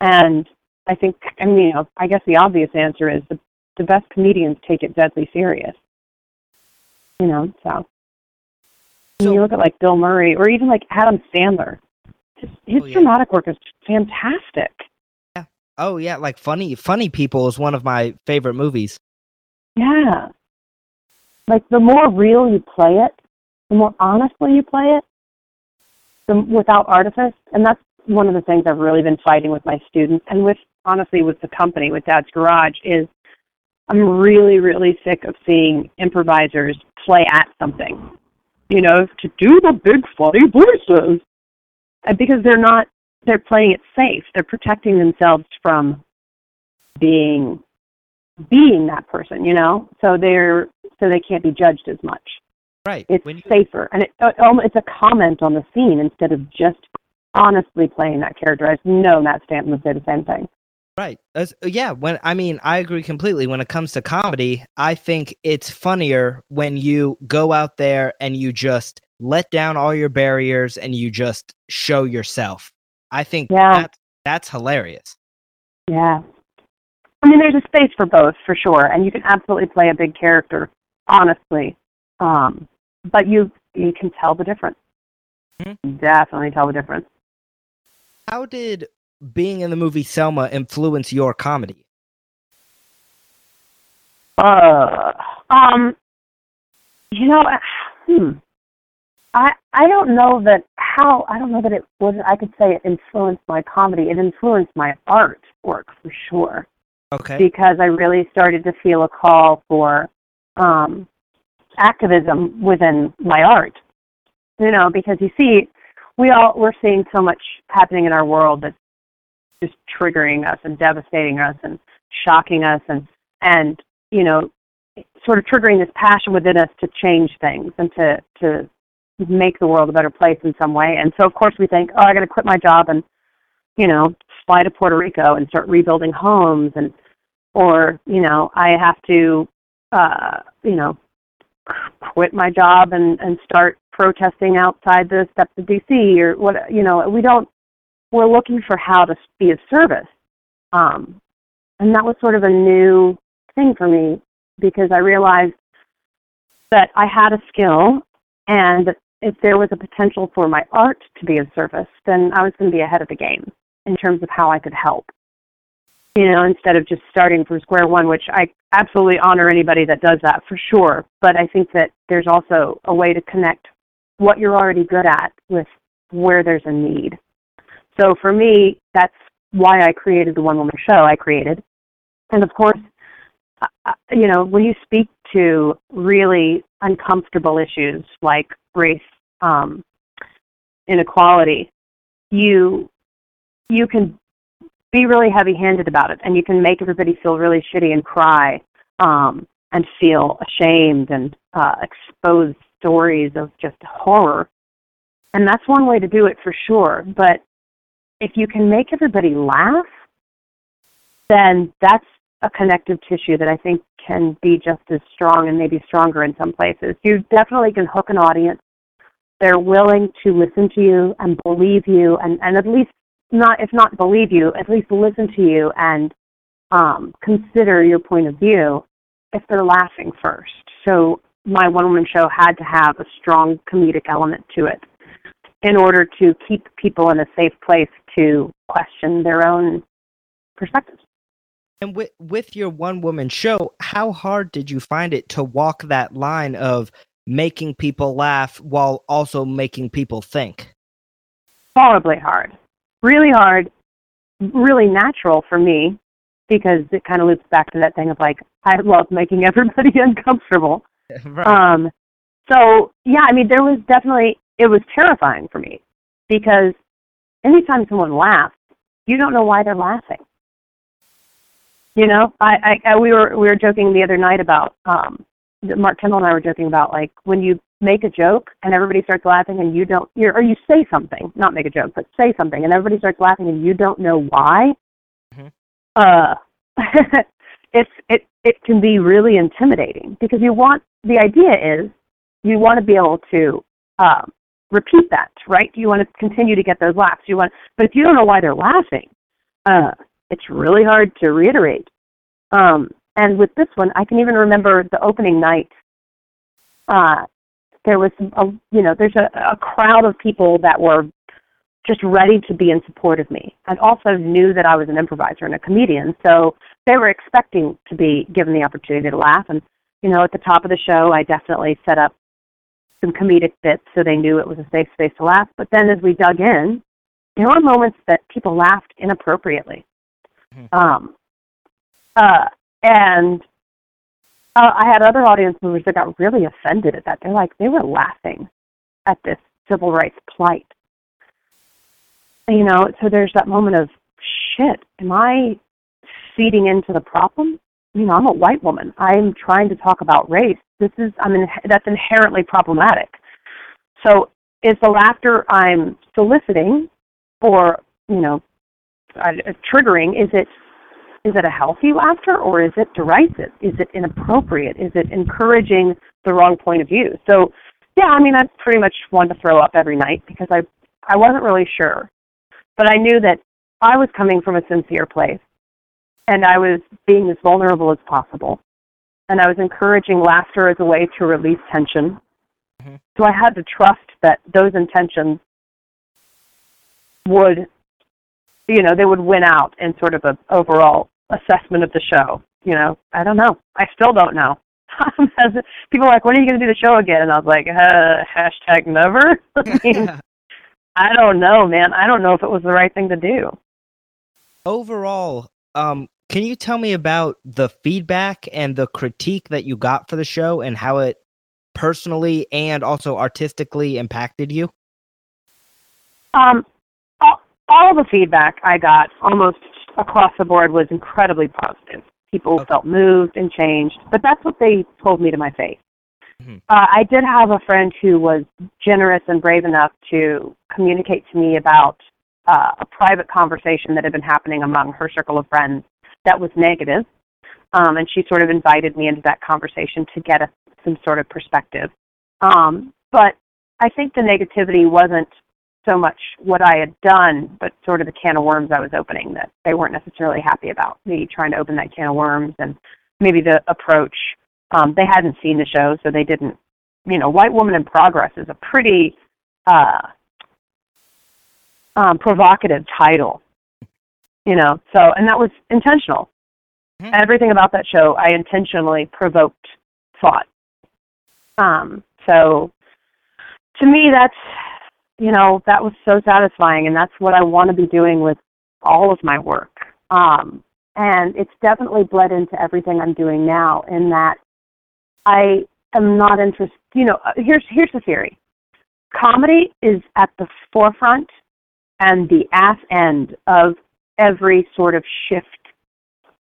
And I think, I mean, you know, I guess the obvious answer is the the best comedians take it deadly serious. You know, so. so you look at like Bill Murray or even like Adam Sandler. His, his oh, yeah. dramatic work is fantastic. Yeah. Oh yeah, like funny funny people is one of my favorite movies. Yeah. Like the more real you play it, the more honestly you play it, the without artifice, and that's one of the things I've really been fighting with my students and with honestly with the company with Dad's Garage is I'm really, really sick of seeing improvisers play at something. You know, to do the big funny voices. And because they're not, they're playing it safe. They're protecting themselves from being being that person, you know. So they're so they can't be judged as much. Right. It's you... safer, and it, it's a comment on the scene instead of just honestly playing that character. I know Matt Stanton would say the same thing. Right. As, yeah. When I mean, I agree completely. When it comes to comedy, I think it's funnier when you go out there and you just let down all your barriers and you just show yourself. I think yeah. that's, that's hilarious. Yeah. I mean, there's a space for both for sure, and you can absolutely play a big character, honestly. Um, but you you can tell the difference. Mm-hmm. Definitely tell the difference. How did being in the movie Selma influence your comedy? Uh, um, you know, hmm. I I don't know that how I don't know that it was I could say it influenced my comedy. It influenced my art work for sure. Okay. Because I really started to feel a call for um activism within my art. You know, because you see, we all we're seeing so much happening in our world that's just triggering us and devastating us and shocking us and and you know sort of triggering this passion within us to change things and to to make the world a better place in some way. And so of course we think oh i got to quit my job and you know fly to puerto rico and start rebuilding homes and or you know i have to uh you know quit my job and and start protesting outside the steps of dc or what you know we don't we're looking for how to be of service. Um, and that was sort of a new thing for me because I realized that I had a skill and if there was a potential for my art to be of service, then I was going to be ahead of the game in terms of how I could help. You know, instead of just starting from square one, which I absolutely honor anybody that does that for sure. But I think that there's also a way to connect what you're already good at with where there's a need. So for me, that's why I created the one woman show I created. And of course, you know, when you speak to really uncomfortable issues like race, um, inequality, you you can be really heavy-handed about it, and you can make everybody feel really shitty and cry, um, and feel ashamed and uh, expose stories of just horror. And that's one way to do it for sure. But if you can make everybody laugh then that's a connective tissue that I think can be just as strong and maybe stronger in some places. You definitely can hook an audience. They're willing to listen to you and believe you and, and at least not if not believe you, at least listen to you and um, consider your point of view if they're laughing first. So my one woman show had to have a strong comedic element to it in order to keep people in a safe place to question their own perspectives. And with with your one woman show, how hard did you find it to walk that line of making people laugh while also making people think? Horribly hard. Really hard, really natural for me because it kind of loops back to that thing of like I love making <laughs> everybody uncomfortable. <laughs> right. Um so yeah, I mean there was definitely it was terrifying for me because anytime someone laughs, you don't know why they're laughing. You know, I, I, I we were we were joking the other night about um Mark Kendall and I were joking about like when you make a joke and everybody starts laughing and you don't you're, or you say something, not make a joke, but say something and everybody starts laughing and you don't know why. Mm-hmm. Uh <laughs> it's it it can be really intimidating because you want the idea is you want to be able to um repeat that, right? Do you want to continue to get those laughs. You want but if you don't know why they're laughing, uh it's really hard to reiterate. Um, and with this one, I can even remember the opening night. Uh, there was, a, you know, there's a, a crowd of people that were just ready to be in support of me, and also knew that I was an improviser and a comedian. So they were expecting to be given the opportunity to laugh. And you know, at the top of the show, I definitely set up some comedic bits so they knew it was a safe space to laugh. But then as we dug in, there were moments that people laughed inappropriately. Mm-hmm. Um, uh, and uh, I had other audience members that got really offended at that. They're like, they were laughing at this civil rights plight. You know, so there's that moment of, shit, am I feeding into the problem? You know, I'm a white woman. I'm trying to talk about race. This is, I mean, that's inherently problematic. So is the laughter I'm soliciting or, you know, uh, triggering, is it is it a healthy laughter or is it derisive? Is it inappropriate? Is it encouraging the wrong point of view? So, yeah, I mean, I pretty much wanted to throw up every night because I I wasn't really sure, but I knew that I was coming from a sincere place, and I was being as vulnerable as possible, and I was encouraging laughter as a way to release tension. Mm-hmm. So I had to trust that those intentions would you know, they would win out in sort of an overall assessment of the show. You know, I don't know. I still don't know. <laughs> People are like, when are you going to do the show again? And I was like, uh, hashtag never. <laughs> I mean, <laughs> I don't know, man. I don't know if it was the right thing to do. Overall, um, can you tell me about the feedback and the critique that you got for the show and how it personally and also artistically impacted you? Um, all the feedback I got almost across the board was incredibly positive. People okay. felt moved and changed, but that's what they told me to my face. Mm-hmm. Uh, I did have a friend who was generous and brave enough to communicate to me about uh, a private conversation that had been happening among her circle of friends that was negative. Um, and she sort of invited me into that conversation to get a, some sort of perspective. Um, but I think the negativity wasn't so much what I had done, but sort of the can of worms I was opening that they weren't necessarily happy about me trying to open that can of worms and maybe the approach. Um, they hadn't seen the show, so they didn't. You know, White Woman in Progress is a pretty uh, um, provocative title. You know, so and that was intentional. Mm-hmm. Everything about that show, I intentionally provoked thought. Um, so to me, that's you know, that was so satisfying, and that's what I want to be doing with all of my work. Um, and it's definitely bled into everything I'm doing now. In that, I am not interested. You know, uh, here's here's the theory: comedy is at the forefront and the ass end of every sort of shift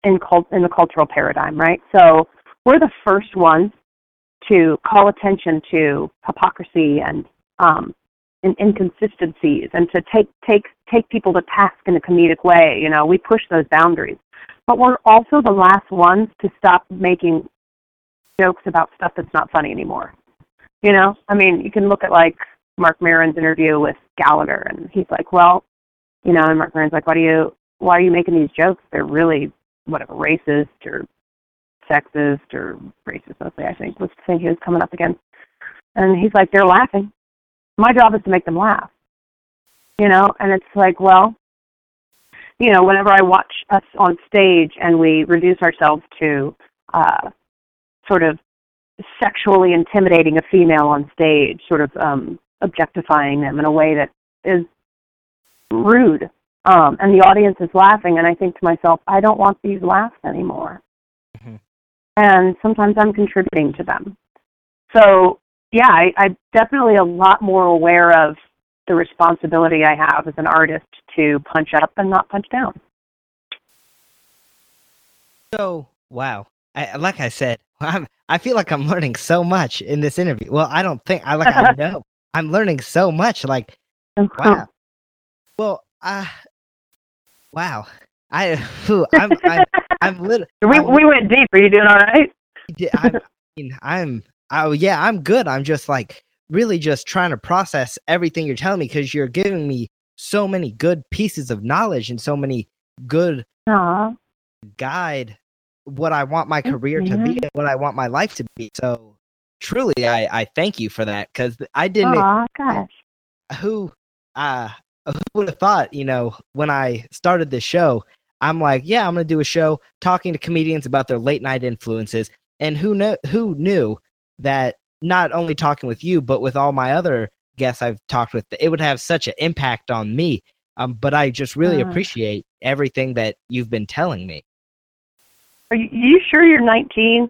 in cult in the cultural paradigm, right? So we're the first ones to call attention to hypocrisy and um, and inconsistencies and to take take take people to task in a comedic way. You know, we push those boundaries. but we're also the last ones to stop making jokes about stuff that's not funny anymore. You know, I mean, you can look at like Marc Maron's interview with Gallagher, and he's like, "Well, you know," and Marc Maron's like, "Why do you, why are you making these jokes? They're really whatever racist or sexist or racist mostly. I think was the thing he was coming up against." And he's like, "They're laughing. My job is to make them laugh." You know, and it's like, well, you know, whenever I watch us on stage and we reduce ourselves to uh, sort of sexually intimidating a female on stage, sort of um, objectifying them in a way that is rude. Um, and the audience is laughing, and I think to myself, I don't want these laughs anymore. Mm-hmm. And sometimes I'm contributing to them. So, yeah, I, I'm definitely a lot more aware of the responsibility I have as an artist to punch up and not punch down. So, wow. I, like I said, <laughs> I'm, I feel like I'm learning so much in this interview. Well, I don't think I like I <laughs> know. I'm learning so much. Like, wow. Well, uh, wow. I, <laughs> whew, I'm, I'm, <laughs> I'm little. We I'm, we went deep. Are you doing all right? I'm, <laughs> I mean, I'm. Oh yeah, I'm good. I'm just like really just trying to process everything you're telling me because you're giving me so many good pieces of knowledge and so many good Aww. guide what I want my career to be and what I want my life to be. So truly, I, I thank you for that because I didn't. Oh gosh. Who, uh, who would have thought? You know, when I started this show, I'm like, yeah, I'm gonna do a show talking to comedians about their late night influences. And who know who knew that not only talking with you, but with all my other guests I've talked with, it would have such an impact on me. Um, but I just really uh, appreciate everything that you've been telling me. Are you, you sure you're 19?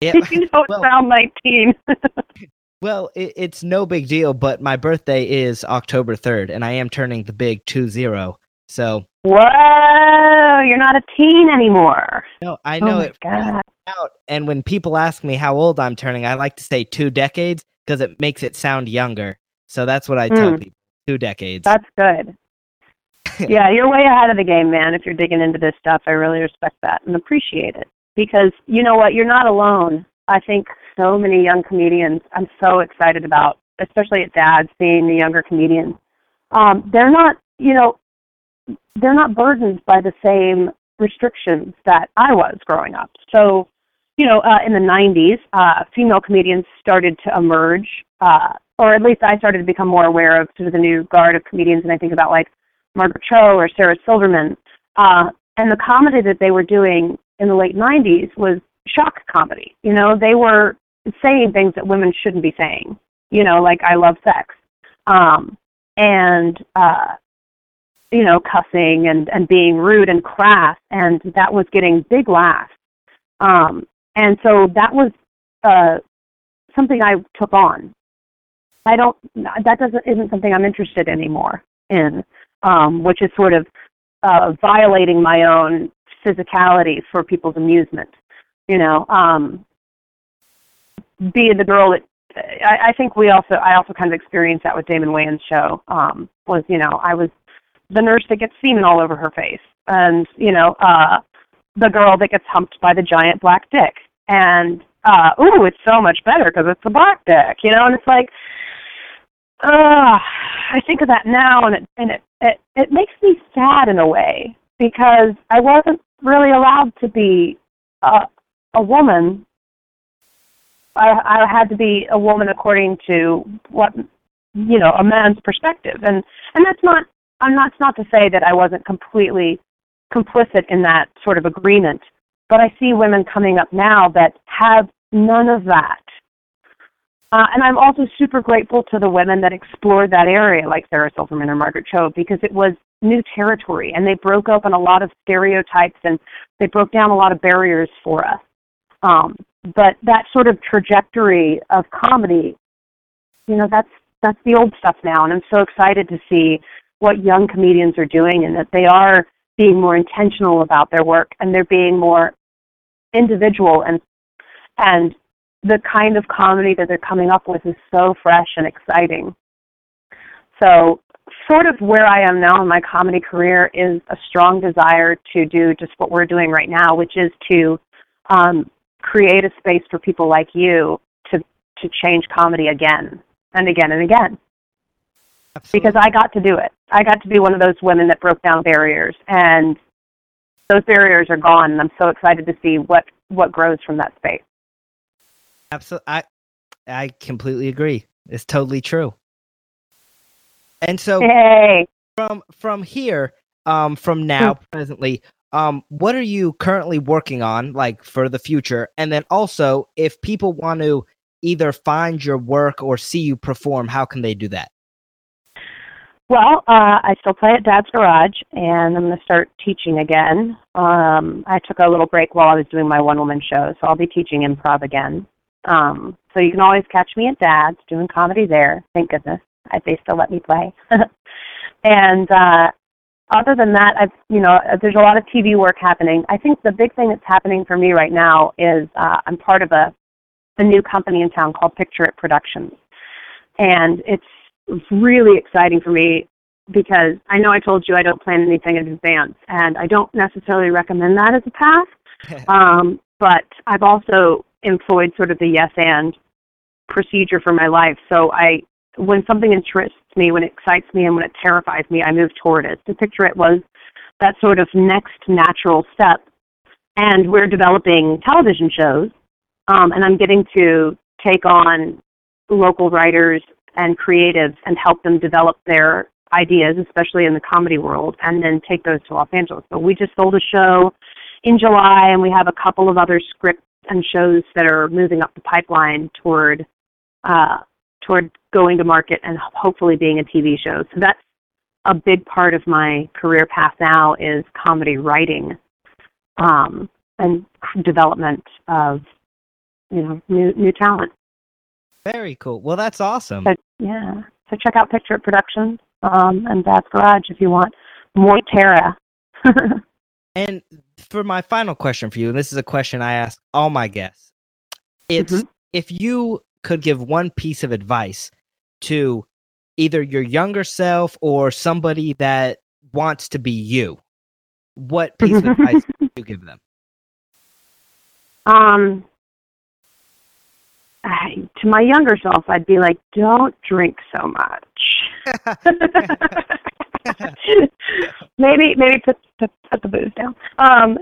Yeah. <laughs> you don't well, sound 19. <laughs> well, it, it's no big deal, but my birthday is October 3rd, and I am turning the big 2 0. So. Whoa, you're not a teen anymore. No, I know oh it. God. Out. And when people ask me how old I'm turning, I like to say two decades because it makes it sound younger. So that's what I tell mm. people. Two decades. That's good. <laughs> yeah, you're way ahead of the game, man. If you're digging into this stuff, I really respect that and appreciate it. Because you know what, you're not alone. I think so many young comedians. I'm so excited about, especially at Dad, seeing the younger comedians. Um, they're not, you know, they're not burdened by the same restrictions that I was growing up. So, you know, uh, in the 90s, uh, female comedians started to emerge, uh, or at least I started to become more aware of sort of the new guard of comedians. And I think about like Margaret Cho or Sarah Silverman. Uh, and the comedy that they were doing in the late 90s was shock comedy. You know, they were saying things that women shouldn't be saying, you know, like I love sex. Um, and, uh, you know, cussing and, and being rude and crass. And that was getting big laughs. Um, and so that was uh, something I took on. I don't, that doesn't, isn't something I'm interested anymore in um, which is sort of uh, violating my own physicality for people's amusement. You know, um, being the girl that I, I think we also I also kind of experienced that with Damon Wayans' show. Um, was you know I was the nurse that gets semen all over her face, and you know uh, the girl that gets humped by the giant black dick, and uh, ooh, it's so much better because it's a black dick, you know, and it's like uh, I think of that now, and it and it, it it makes me sad in a way because I wasn't really allowed to be a a woman. I I had to be a woman according to what you know a man's perspective, and and that's not I'm not not to say that I wasn't completely complicit in that sort of agreement, but I see women coming up now that have none of that uh, and I'm also super grateful to the women that explored that area, like Sarah Silverman or Margaret Cho, because it was new territory and they broke open a lot of stereotypes and they broke down a lot of barriers for us. Um, but that sort of trajectory of comedy, you know, that's that's the old stuff now, and I'm so excited to see what young comedians are doing and that they are being more intentional about their work and they're being more individual and and the kind of comedy that they're coming up with is so fresh and exciting. So sort of where I am now in my comedy career is a strong desire to do just what we're doing right now, which is to um, create a space for people like you to to change comedy again and again and again. Absolutely. Because I got to do it. I got to be one of those women that broke down barriers, and those barriers are gone. And I'm so excited to see what what grows from that space. Absolutely. I I completely agree. It's totally true. And so Hey. from from here, um, from now <laughs> presently, um, what are you currently working on, like for the future? And then also, if people want to either find your work or see you perform, how can they do that? Well, uh, I still play at Dad's Garage, and I'm going to start teaching again. Um, I took a little break while I was doing my one woman show, so I'll be teaching improv again. Um, so you can always catch me at Dad's doing comedy there. Thank goodness, I, they still let me play. <laughs> and uh, other than that, I've you know there's a lot of TV work happening. I think the big thing that's happening for me right now is uh, I'm part of a a new company in town called Picture It Productions, and it's really exciting for me because I know I told you I don't plan anything in advance, and I don't necessarily recommend that as a path. <laughs> um, but I've also employed sort of the yes and procedure for my life. So I, when something interests me, when it excites me, and when it terrifies me, I move toward it. To picture it was that sort of next natural step. And we're developing television shows, um, and I'm getting to take on local writers and creatives and help them develop their ideas, especially in the comedy world, and then take those to Los Angeles. So we just sold a show in July, and we have a couple of other scripts and shows that are moving up the pipeline toward uh, toward going to market and hopefully being a TV show. So that's a big part of my career path now is comedy writing um, and development of you know new new talent. Very cool. Well, that's awesome. So, yeah. So check out Picture It Productions um, and Dad's Garage if you want more Tara. <laughs> And for my final question for you, and this is a question I ask all my guests. It's Mhm. if you could give one piece of advice to either your younger self or somebody that wants to be you, what piece of advice <laughs> would you give them? um, I, to my younger self, I'd be like, don't drink so much. <laughs> maybe maybe put, put put the booze down. Um,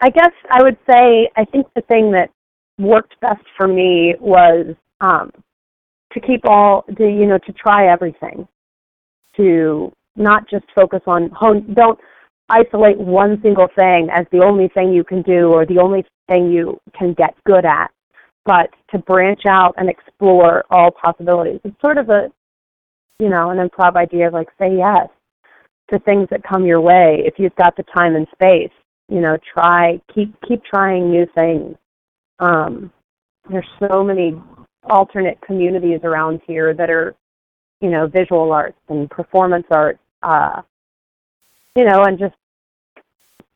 I guess I would say I think the thing that worked best for me was um, to keep all to you know to try everything, to not just focus on hone. Don't isolate one single thing as the only thing you can do or the only thing you can get good at, but to branch out and explore all possibilities. It's sort of a you know an improv idea of like say yes to things that come your way if you've got the time and space you know try keep keep trying new things um there's so many alternate communities around here that are you know visual arts and performance arts uh you know and just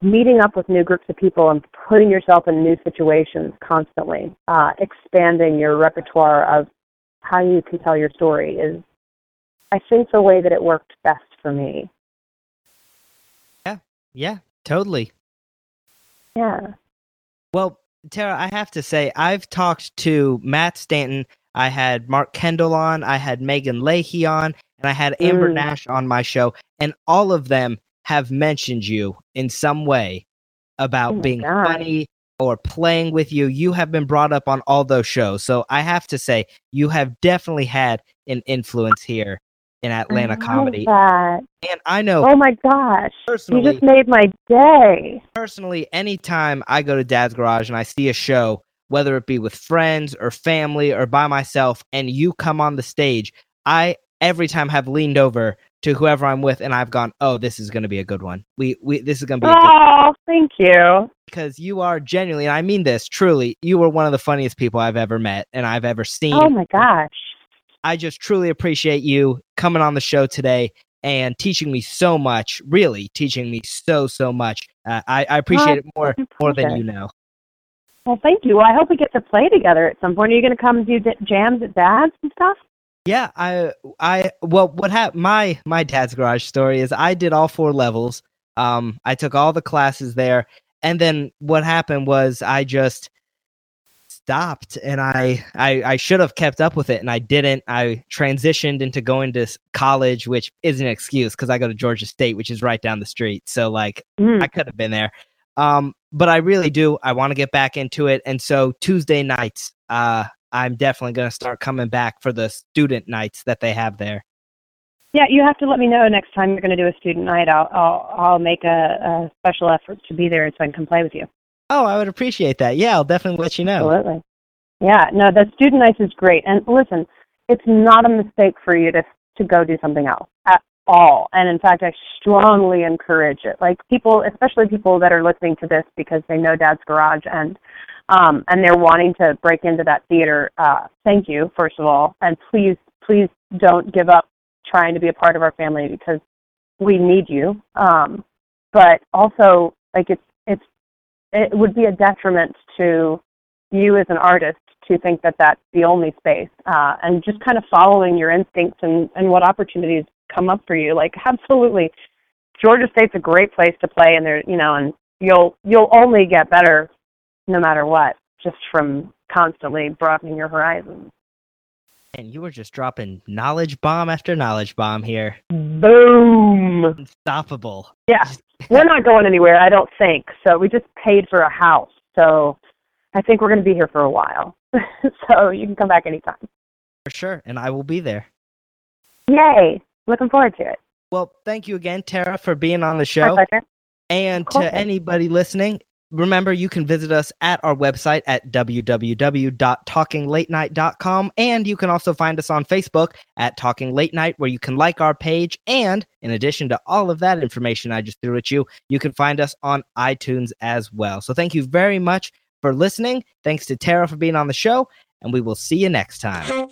meeting up with new groups of people and putting yourself in new situations constantly uh expanding your repertoire of how you can tell your story is i think the way that it worked best for me. Yeah, yeah, totally. yeah. Well, Tara, I have to say, I've talked to Matt Stanton. I had Mark Kendall on. I had Megan Leahy on, and I had Amber Mm. Nash on my show. And all of them have mentioned you in some way about Oh being God. funny or playing with you. You have been brought up on all those shows. So I have to say, you have definitely had an influence here in Atlanta I comedy. that. And I know Oh my gosh. You just made my day. personally, anytime I go to Dad's Garage and I see a show, whether it be with friends or family or by myself, and you come on the stage, I every time have leaned over to whoever I'm with and I've gone, "Oh, this is going to be a good one. We we this is going to be a good Oh, thank you. because you are genuinely, and I mean this truly, you are one of the funniest people I've ever met and I've ever oh seen. Oh my gosh. I just truly appreciate you coming on the show today and teaching me so much. Really, teaching me so so much. Uh, I, I appreciate it more my more than pleasure. you know. Well, thank you. Well, I hope we get to play together at some point. Are you going to come do jams at Dad's and stuff? Yeah, I I well what happened my my dad's garage story is I did all four levels. Um I took all the classes there and then what happened was I just stopped and I, I I should have kept up with it and I didn't. I transitioned into going to college, which is an excuse because I go to Georgia State, which is right down the street. So like Mm. I could have been there. Um, but I really do. I want to get back into it. And so Tuesday nights, uh, I'm definitely gonna start coming back for the student nights that they have there. Yeah, you have to let me know next time you're going to do a student night. I'll I'll I'll make a, a special effort to be there so I can play with you. Oh, I would appreciate that. Yeah, I'll definitely let you know. Absolutely. Yeah, no, the student ice is great. And listen, it's not a mistake for you to to go do something else at all. And in fact, I strongly encourage it. Like people, especially people that are listening to this because they know Dad's Garage and um and they're wanting to break into that theater. Uh, thank you, first of all, and please, please don't give up trying to be a part of our family because we need you. Um, but also, like it's it's it would be a detriment to you as an artist to think that that's the only space uh, and just kind of following your instincts and, and what opportunities come up for you like absolutely georgia state's a great place to play and there you know and you'll you'll only get better no matter what just from constantly broadening your horizons And you were just dropping knowledge bomb after knowledge bomb here. boom Unstoppable. yeah we're not going anywhere i don't think so we just paid for a house so i think we're going to be here for a while <laughs> so you can come back anytime For sure. And I will be there. yay looking forward to it Well, thank you again, Tara, for being on the My show. pleasure. And to anybody listening, remember you can visit us at our website at www.talkinglatenight.com. And you can also find us on Facebook at Talking Late Night, where you can like our page. And in addition to all of that information I just threw at you, you can find us on iTunes as well. So thank you very much for listening. Thanks to Tara for being on the show. And we will see you next time.